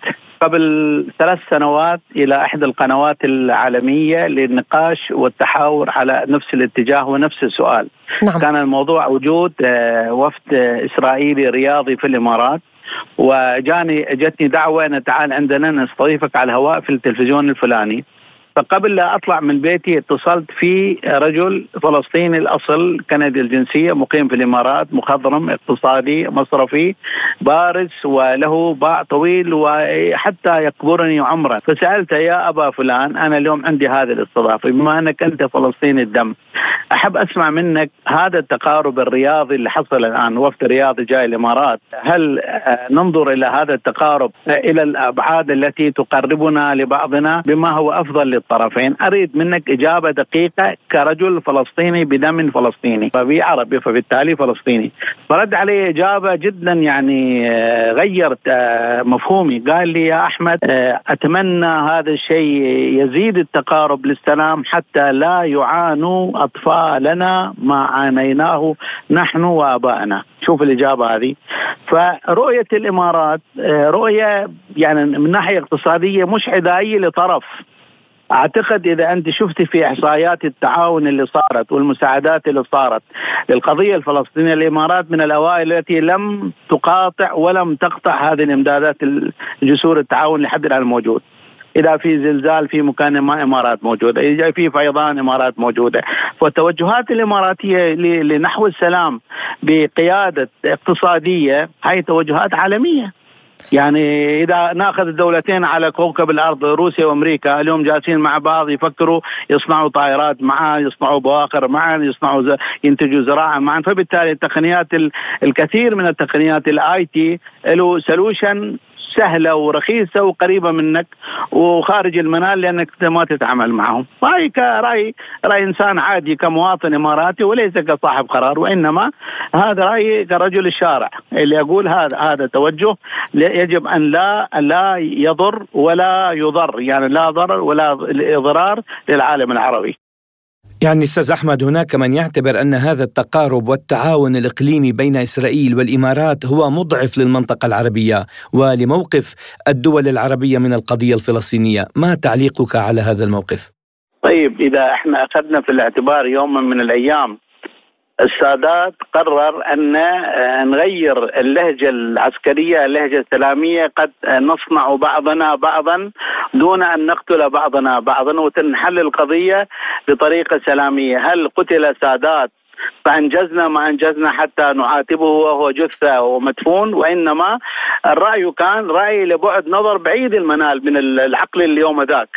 قبل ثلاث سنوات إلى إحدى القنوات العالمية للنقاش والتحاور على نفس الاتجاه ونفس السؤال. نعم. كان الموضوع وجود آه، وفد إسرائيلي رياضي في الإمارات وجاني جتني دعوة أن تعال عندنا نستضيفك على الهواء في التلفزيون الفلاني. فقبل لا أطلع من بيتي اتصلت في رجل فلسطيني الأصل كندي الجنسية مقيم في الإمارات مخضرم اقتصادي مصرفي بارز وله باع طويل وحتى يكبرني عمرا فسالته يا أبا فلان أنا اليوم عندي هذه الاستضافة بما أنك أنت فلسطيني الدم أحب أسمع منك هذا التقارب الرياضي اللي حصل الآن وفد رياضي جاي الإمارات. هل ننظر إلى هذا التقارب إلى الأبعاد التي تقربنا لبعضنا بما هو أفضل للطرفين أريد منك إجابة دقيقة كرجل فلسطيني بدم فلسطيني فبي عربي فبالتالي فلسطيني. فرد علي إجابة جدا يعني آه، غيرت آه، مفهومي. قال لي يا أحمد آه، أتمنى هذا الشيء يزيد التقارب للسلام حتى لا يعانوا أطفالنا ما عانيناه نحن وابائنا شوف الإجابة هذه. فرؤية الإمارات رؤية يعني من ناحية اقتصادية مش عدائية لطرف. أعتقد إذا أنت شفتي في إحصائيات التعاون اللي صارت والمساعدات اللي صارت للقضية الفلسطينية الإمارات من الأوائل التي لم تقاطع ولم تقطع هذه الإمدادات الجسور التعاون لحد الآن موجود. إذا في زلزال في مكان ما إمارات موجودة، إذا في فيضان إمارات موجودة، والتوجهات الإماراتية لنحو السلام بقيادة اقتصادية هي توجهات عالمية. يعني إذا نأخذ الدولتين على كوكب الأرض روسيا وأمريكا اليوم جالسين مع بعض يفكروا يصنعوا طائرات معا يصنعوا بواخر معا يصنعوا ينتجوا زراعة معا. فبالتالي التقنيات الكثير من التقنيات ال IT له solution سهلة ورخيصة وقريبة منك وخارج المنال لأنك ما تتعامل معهم. رايي كراي راي إنسان عادي كمواطن إماراتي وليس كصاحب قرار وإنما هذا رايي كرجل الشارع اللي يقول هذا هذا توجه يجب أن لا لا يضر ولا يضر يعني لا ضرر ولا إضرار للعالم العربي. يعني أستاذ أحمد هناك من يعتبر أن هذا التقارب والتعاون الإقليمي بين إسرائيل والإمارات هو مضعف للمنطقة العربية ولموقف الدول العربية من القضية الفلسطينية، ما تعليقك على هذا الموقف؟ طيب إذا إحنا أخذنا في الاعتبار يوما من الأيام السادات قرر أن آه، نغير اللهجة العسكرية اللهجة السلامية قد نصنع بعضنا بعضا دون أن نقتل بعضنا بعضا وتنحل القضية بطريقة سلامية، هل قتل سادات فأنجزنا ما أنجزنا حتى نعاتبه وهو جثة ومدفون وإنما الرأي كان رأي لبعد نظر بعيد المنال من العقل اليوم ذاك.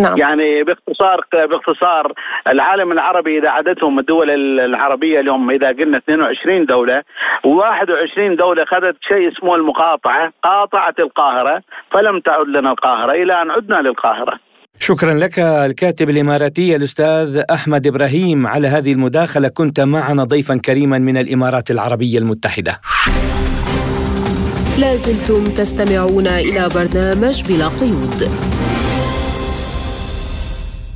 نعم. يعني باختصار باختصار العالم العربي إذا عددهم الدول العربية اليوم إذا قلنا 22 دولة و21 دولة اخذت شيء اسمه المقاطعة قاطعت القاهرة فلم تعد لنا القاهرة إلى أن عدنا للقاهرة شكرا لك الكاتب الإماراتي الأستاذ أحمد إبراهيم على هذه المداخلة كنت معنا ضيفا كريما من الإمارات العربية المتحدة. لازلتم تستمعون إلى برنامج بلا قيود.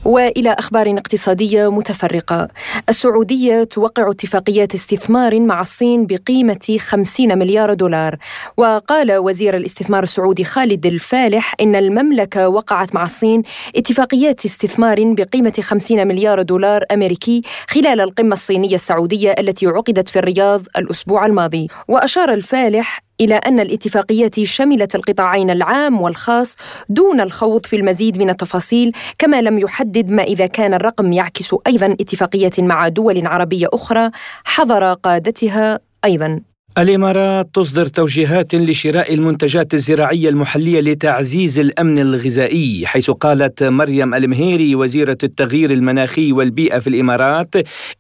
وإلى أخبار اقتصادية متفرقة. السعودية توقع اتفاقيات استثمار مع الصين بقيمة 50 مليار دولار، وقال وزير الاستثمار السعودي خالد الفالح إن المملكة وقعت مع الصين اتفاقيات استثمار بقيمة 50 مليار دولار أمريكي خلال القمة الصينية السعودية التي عقدت في الرياض الأسبوع الماضي، وأشار الفالح إلى أن الاتفاقية شملت القطاعين العام والخاص دون الخوض في المزيد من التفاصيل كما لم يحدد ما إذا كان الرقم يعكس أيضا اتفاقية مع دول عربية أخرى حضر قادتها أيضا. الإمارات تصدر توجيهات لشراء المنتجات الزراعية المحلية لتعزيز الأمن الغذائي حيث قالت مريم المهيري وزيرة التغيير المناخي والبيئة في الإمارات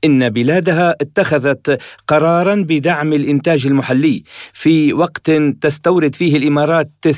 إن بلادها اتخذت قرارا بدعم الإنتاج المحلي في وقت تستورد فيه الإمارات 90%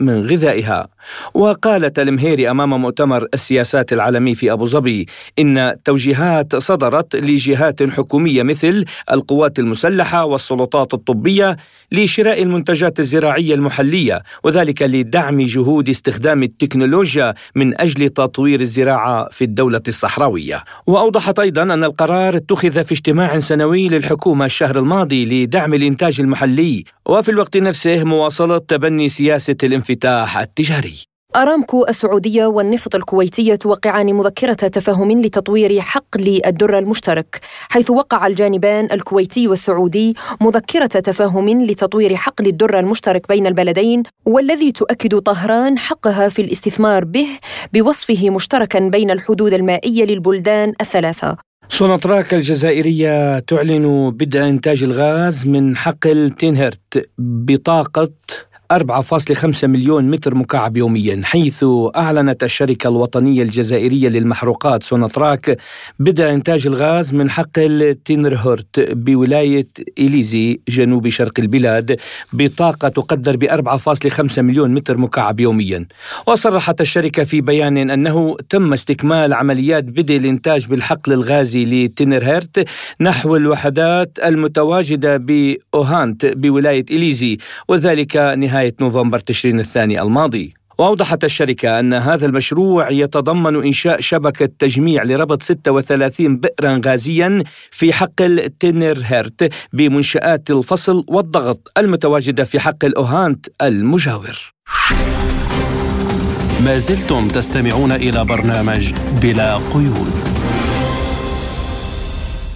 من غذائها. وقالت المهيري أمام مؤتمر السياسات العالمي في أبو ظبي إن توجيهات صدرت لجهات حكومية مثل القوات المسلحة والسلطات الطبية لشراء المنتجات الزراعية المحلية وذلك لدعم جهود استخدام التكنولوجيا من أجل تطوير الزراعة في الدولة الصحراوية. وأوضحت أيضا أن القرار اتخذ في اجتماع سنوي للحكومة الشهر الماضي لدعم الإنتاج المحلي وفي الوقت نفسه مواصلة تبني سياسة الانفتاح التجاري. أرامكو السعودية والنفط الكويتية توقعان مذكرة تفاهم لتطوير حقل الدر المشترك حيث وقع الجانبان الكويتي والسعودي مذكرة تفاهم لتطوير حقل الدر المشترك بين البلدين والذي تؤكد طهران حقها في الاستثمار به بوصفه مشتركا بين الحدود المائية للبلدان الثلاثة. سوناتراك الجزائرية تعلن بدء إنتاج الغاز من حقل تينهرت بطاقة 4.5 مليون متر مكعب يوميا حيث أعلنت الشركة الوطنية الجزائرية للمحروقات سوناطراك بدء إنتاج الغاز من حقل تينرهورت بولاية إليزي جنوب شرق البلاد بطاقة تقدر ب 4.5 مليون متر مكعب يوميا. وصرحت الشركة في بيان أنه تم استكمال عمليات بدء الإنتاج بالحقل الغازي لتينرهورت نحو الوحدات المتواجدة بأوهانت بولاية إليزي وذلك نهاية نهاية نوفمبر تشرين الثاني الماضي. وأوضحت الشركة أن هذا المشروع يتضمن إنشاء شبكة تجميع لربط 36 بئرا غازيا في حقل تينر هيرت بمنشآت الفصل والضغط المتواجدة في حقل أوهانت المجاور. ما زلتم تستمعون إلى برنامج بلا قيود.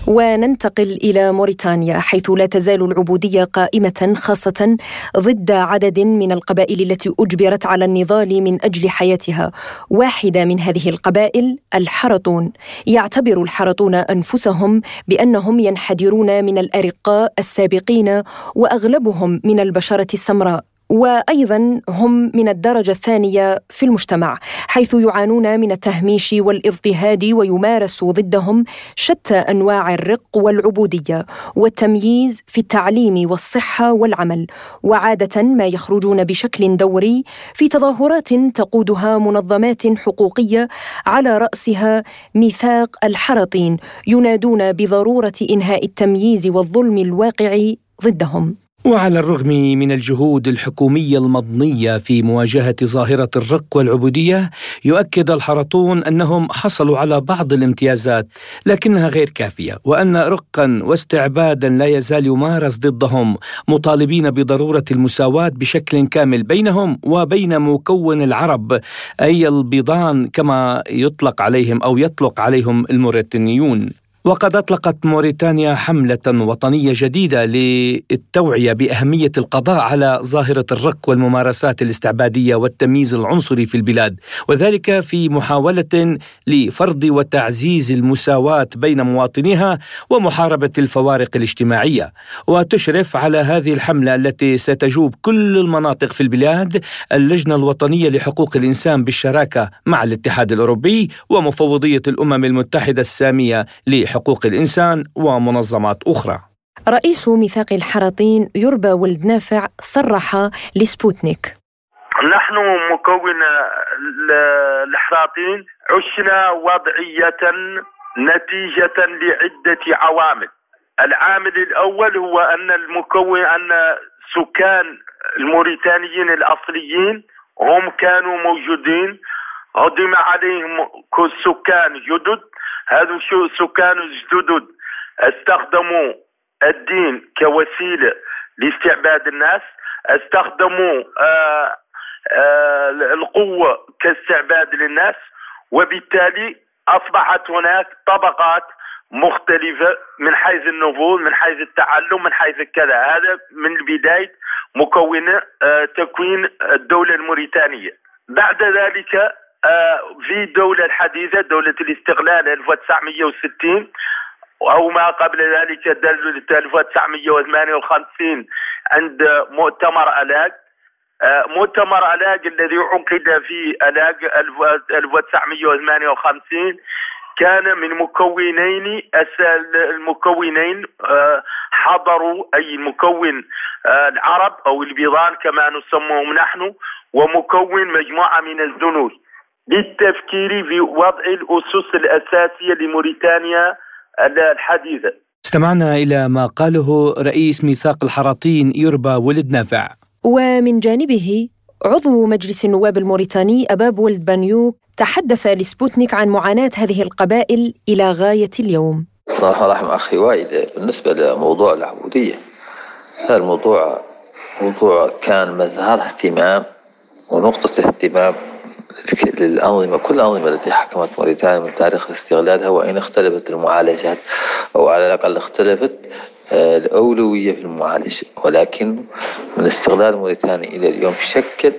وننتقل إلى موريتانيا حيث لا تزال العبودية قائمة خاصة ضد عدد من القبائل التي أجبرت على النضال من أجل حياتها. واحدة من هذه القبائل الحرطون. يعتبر الحرطون أنفسهم بأنهم ينحدرون من الأرقاء السابقين وأغلبهم من البشرة السمراء. وأيضا هم من الدرجة الثانية في المجتمع حيث يعانون من التهميش والإضطهاد ويمارس ضدهم شتى أنواع الرق والعبودية والتمييز في التعليم والصحة والعمل وعادة ما يخرجون بشكل دوري في تظاهرات تقودها منظمات حقوقية على رأسها ميثاق الحرطين ينادون بضرورة إنهاء التمييز والظلم الواقع ضدهم. وعلى الرغم من الجهود الحكومية المضنية في مواجهة ظاهرة الرق والعبودية يؤكد الحرطون أنهم حصلوا على بعض الامتيازات لكنها غير كافية وأن رقا واستعبادا لا يزال يمارس ضدهم مطالبين بضرورة المساواة بشكل كامل بينهم وبين مكون العرب أي البيضان كما يطلق عليهم أو يطلق عليهم الموريتانيون وقد أطلقت موريتانيا حملة وطنية جديدة للتوعية بأهمية القضاء على ظاهرة الرق والممارسات الاستعبادية والتمييز العنصري في البلاد وذلك في محاولة لفرض وتعزيز المساواة بين مواطنيها ومحاربة الفوارق الاجتماعية. وتشرف على هذه الحملة التي ستجوب كل المناطق في البلاد اللجنة الوطنية لحقوق الإنسان بالشراكة مع الاتحاد الأوروبي ومفوضية الأمم المتحدة السامية حقوق الإنسان ومنظمات أخرى. رئيس ميثاق الحرطين يربى ولد نافع صرح لسبوتنيك. نحن مكون الحراطين عشنا وضعية نتيجة لعدة عوامل. العامل الأول هو أن المكون أن سكان الموريتانيين الأصليين هم كانوا موجودين. هدم عليهم سكان جدد. هذو شو سكان الجدد استخدموا الدين كوسيلة لاستعباد الناس. استخدموا آآ آآ القوة كاستعباد للناس. وبالتالي أصبحت هناك طبقات مختلفة من حيث النفوذ من حيث التعلم من حيث كذا. هذا من بداية مكون آه، تكوين الدولة الموريتانية. بعد ذلك آه، في الدولة الحديثة دولة الاستقلال 1960 أو ما قبل ذلك دولة 1958 عند مؤتمر ألاق آه، مؤتمر ألاق الذي عقد في ألاق 1958 كان من مكونين المكونين آه، حضروا أي المكون آه، العرب أو البيضان كما نسموهم نحن ومكون مجموعة من الجنود للتفكير في وضع الأسس الأساسية لموريتانيا الحديثة استمعنا إلى ما قاله رئيس ميثاق الحراطين يربى ولد نافع. ومن جانبه عضو مجلس النواب الموريتاني أباب ولد بانيوك تحدث لسبوتنيك عن معاناة هذه القبائل إلى غاية اليوم. الله رحمة أخي وائل بالنسبة لموضوع العبودية هذا الموضوع موضوع كان مظهر اهتمام ونقطة اهتمام للأنظمة كل الأنظمة التي حكمت موريتانيا من تاريخ استغلالها وإن اختلفت المعالجات أو على الأقل اختلفت آه، الأولوية في المعالجة. ولكن من استغلال موريتانيا إلى اليوم شكل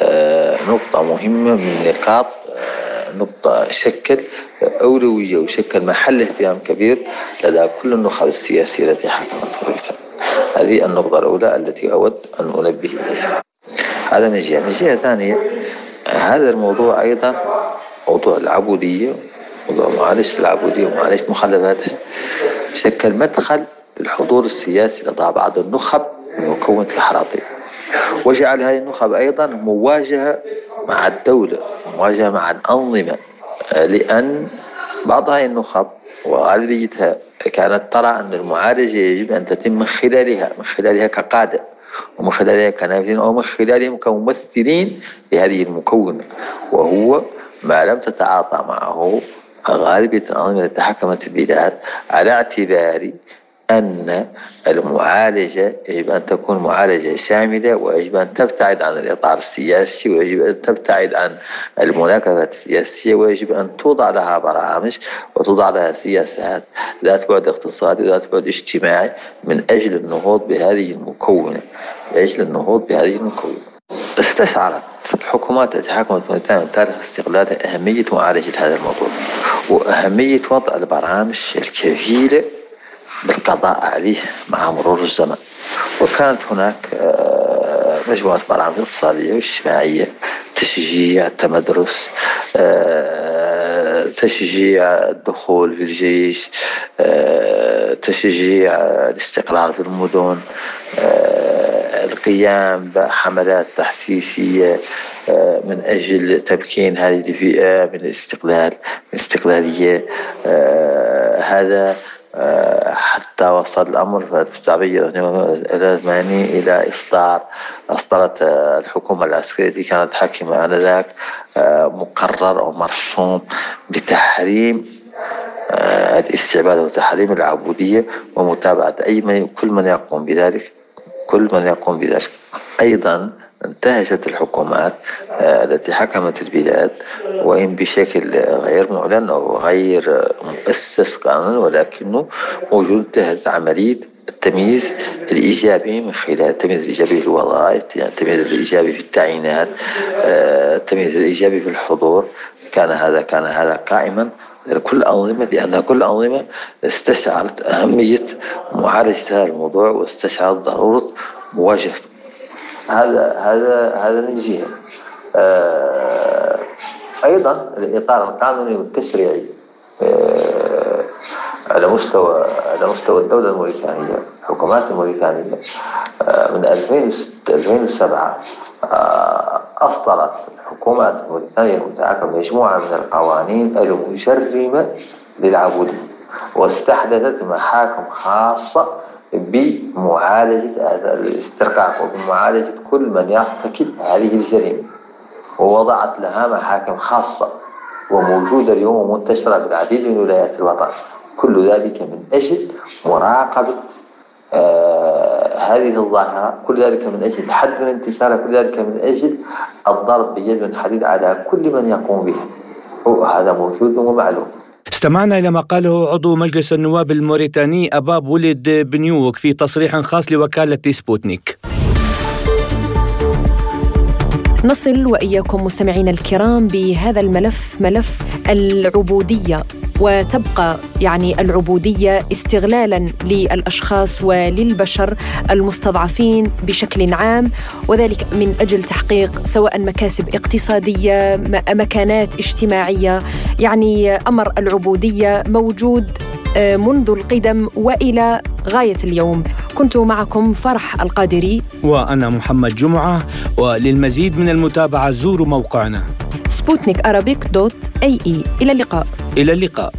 آه، نقطة مهمة من نقاط آه، نقطة شكل أولوية وشكل محل اهتمام كبير لدى كل النخب السياسية التي حكمت موريتانيا. هذه النقطة الأولى التي أود أن أنبه إليها. هذا من جهة. من جهة ثانية هذا الموضوع أيضا موضوع العبودية موضوع معالجة العبودية ومعالجة مخلفاتها شكل مدخل للحضور السياسي لدى بعض النخب من مكونة الحراطيم. وجعل هذه النخب أيضا مواجهة مع الدولة مواجهة مع الأنظمة. لأن بعض هذه النخب وغالبيتها كانت ترى أن المعالجة يجب أن تتم من خلالها من خلالها كقادة. ومن خلالها كنافذين أو من خلالهم كممثلين لهذه المكونة وهو ما لم تتعاطى معه غالبية الأنظمة التي تحكمت البلاد على اعتبار أن المعالجة يجب أن تكون معالجة شاملة ويجب أن تبتعد عن الإطار السياسي ويجب أن تبتعد عن المناكفة السياسية ويجب أن توضع لها برامج وتوضع لها سياسات ذات بعد اقتصادي ذات بعد اجتماعي من أجل النهوض بهذه المكونة لأجل النهوض بهذه المكونة. استشعرت الحكومات التي حكمت موريتانيا من تاريخ استقلالها أهمية معالجة هذا الموضوع وأهمية وضع البرامج الكفيلة بالقضاء عليه مع مرور الزمن. وكانت هناك آه، مجموعة برامج اقتصادية واجتماعية تشجيع التمدرس آه، تشجيع الدخول في الجيش آه، تشجيع الاستقرار في المدن القيام بحملات تحسيسية من أجل تمكين هذه الفئة من الاستقلال من الاستقلالية. هذا حتى وصل الأمر في 1988 إلى إصدار أصدرت الحكومة العسكرية التي كانت حاكمة آنذاك مقرر أو مرسوم بتحريم الاستعباد وتحريم العبودية ومتابعة أي من كل من يقوم بذلك كل من يقوم بذلك. أيضا انتهجت الحكومات آه، التي حكمت البلاد وإن بشكل غير معلن أو غير مؤسس قانونا ولكنه موجود انتهز عملية التمييز الإيجابي من خلال التمييز الإيجابي في الوظائف التمييز الإيجابي في التعيينات آه، التمييز الإيجابي في الحضور. كان هذا كان هذا قائما كل أنظمة لأن كل أنظمة استشعرت أهمية معالجة هذا الموضوع واستشعرت ضرورة مواجهته هذا هذا هذا من جهة. آه، أيضا الإطار القانوني والتشريعي آه، على مستوى على مستوى الدولة الموريتانية الحكومات الموريتانية آه، من 2007 أصدرت الحكومات الموريتانية المتعاقبة مجموعة من القوانين المجرمة للعبودية واستحدثت محاكم خاصة بمعالجة هذا الاسترقاق وبمعالجة كل من يرتكب هذه الجريمة. ووضعت لها محاكم خاصة وموجودة اليوم ومنتشرة في العديد من ولايات الوطن. كل ذلك من أجل مراقبة آه هذه الظاهرة. كل ذلك من أجل الحد من انتشارها كل ذلك من أجل الضرب بيد من حديد على كل من يقوم به وهذا موجود ومعلوم استمعنا إلى ما قاله عضو مجلس النواب الموريتاني أباب ولد بنيوك في تصريح خاص لوكالة سبوتنيك. نصل وإياكم مستمعينا الكرام بهذا الملف ملف العبودية. وتبقى يعني العبودية استغلالا للأشخاص وللبشر المستضعفين بشكل عام وذلك من أجل تحقيق سواء مكاسب اقتصادية مكانات اجتماعية. يعني أمر العبودية موجود آه، منذ القدم وإلى غاية اليوم. كنت معكم فرح القادري. وأنا محمد جمعة وللمزيد من المتابعة زوروا موقعنا. سبوتنيك dot إي إي. إلى اللقاء. إلى اللقاء.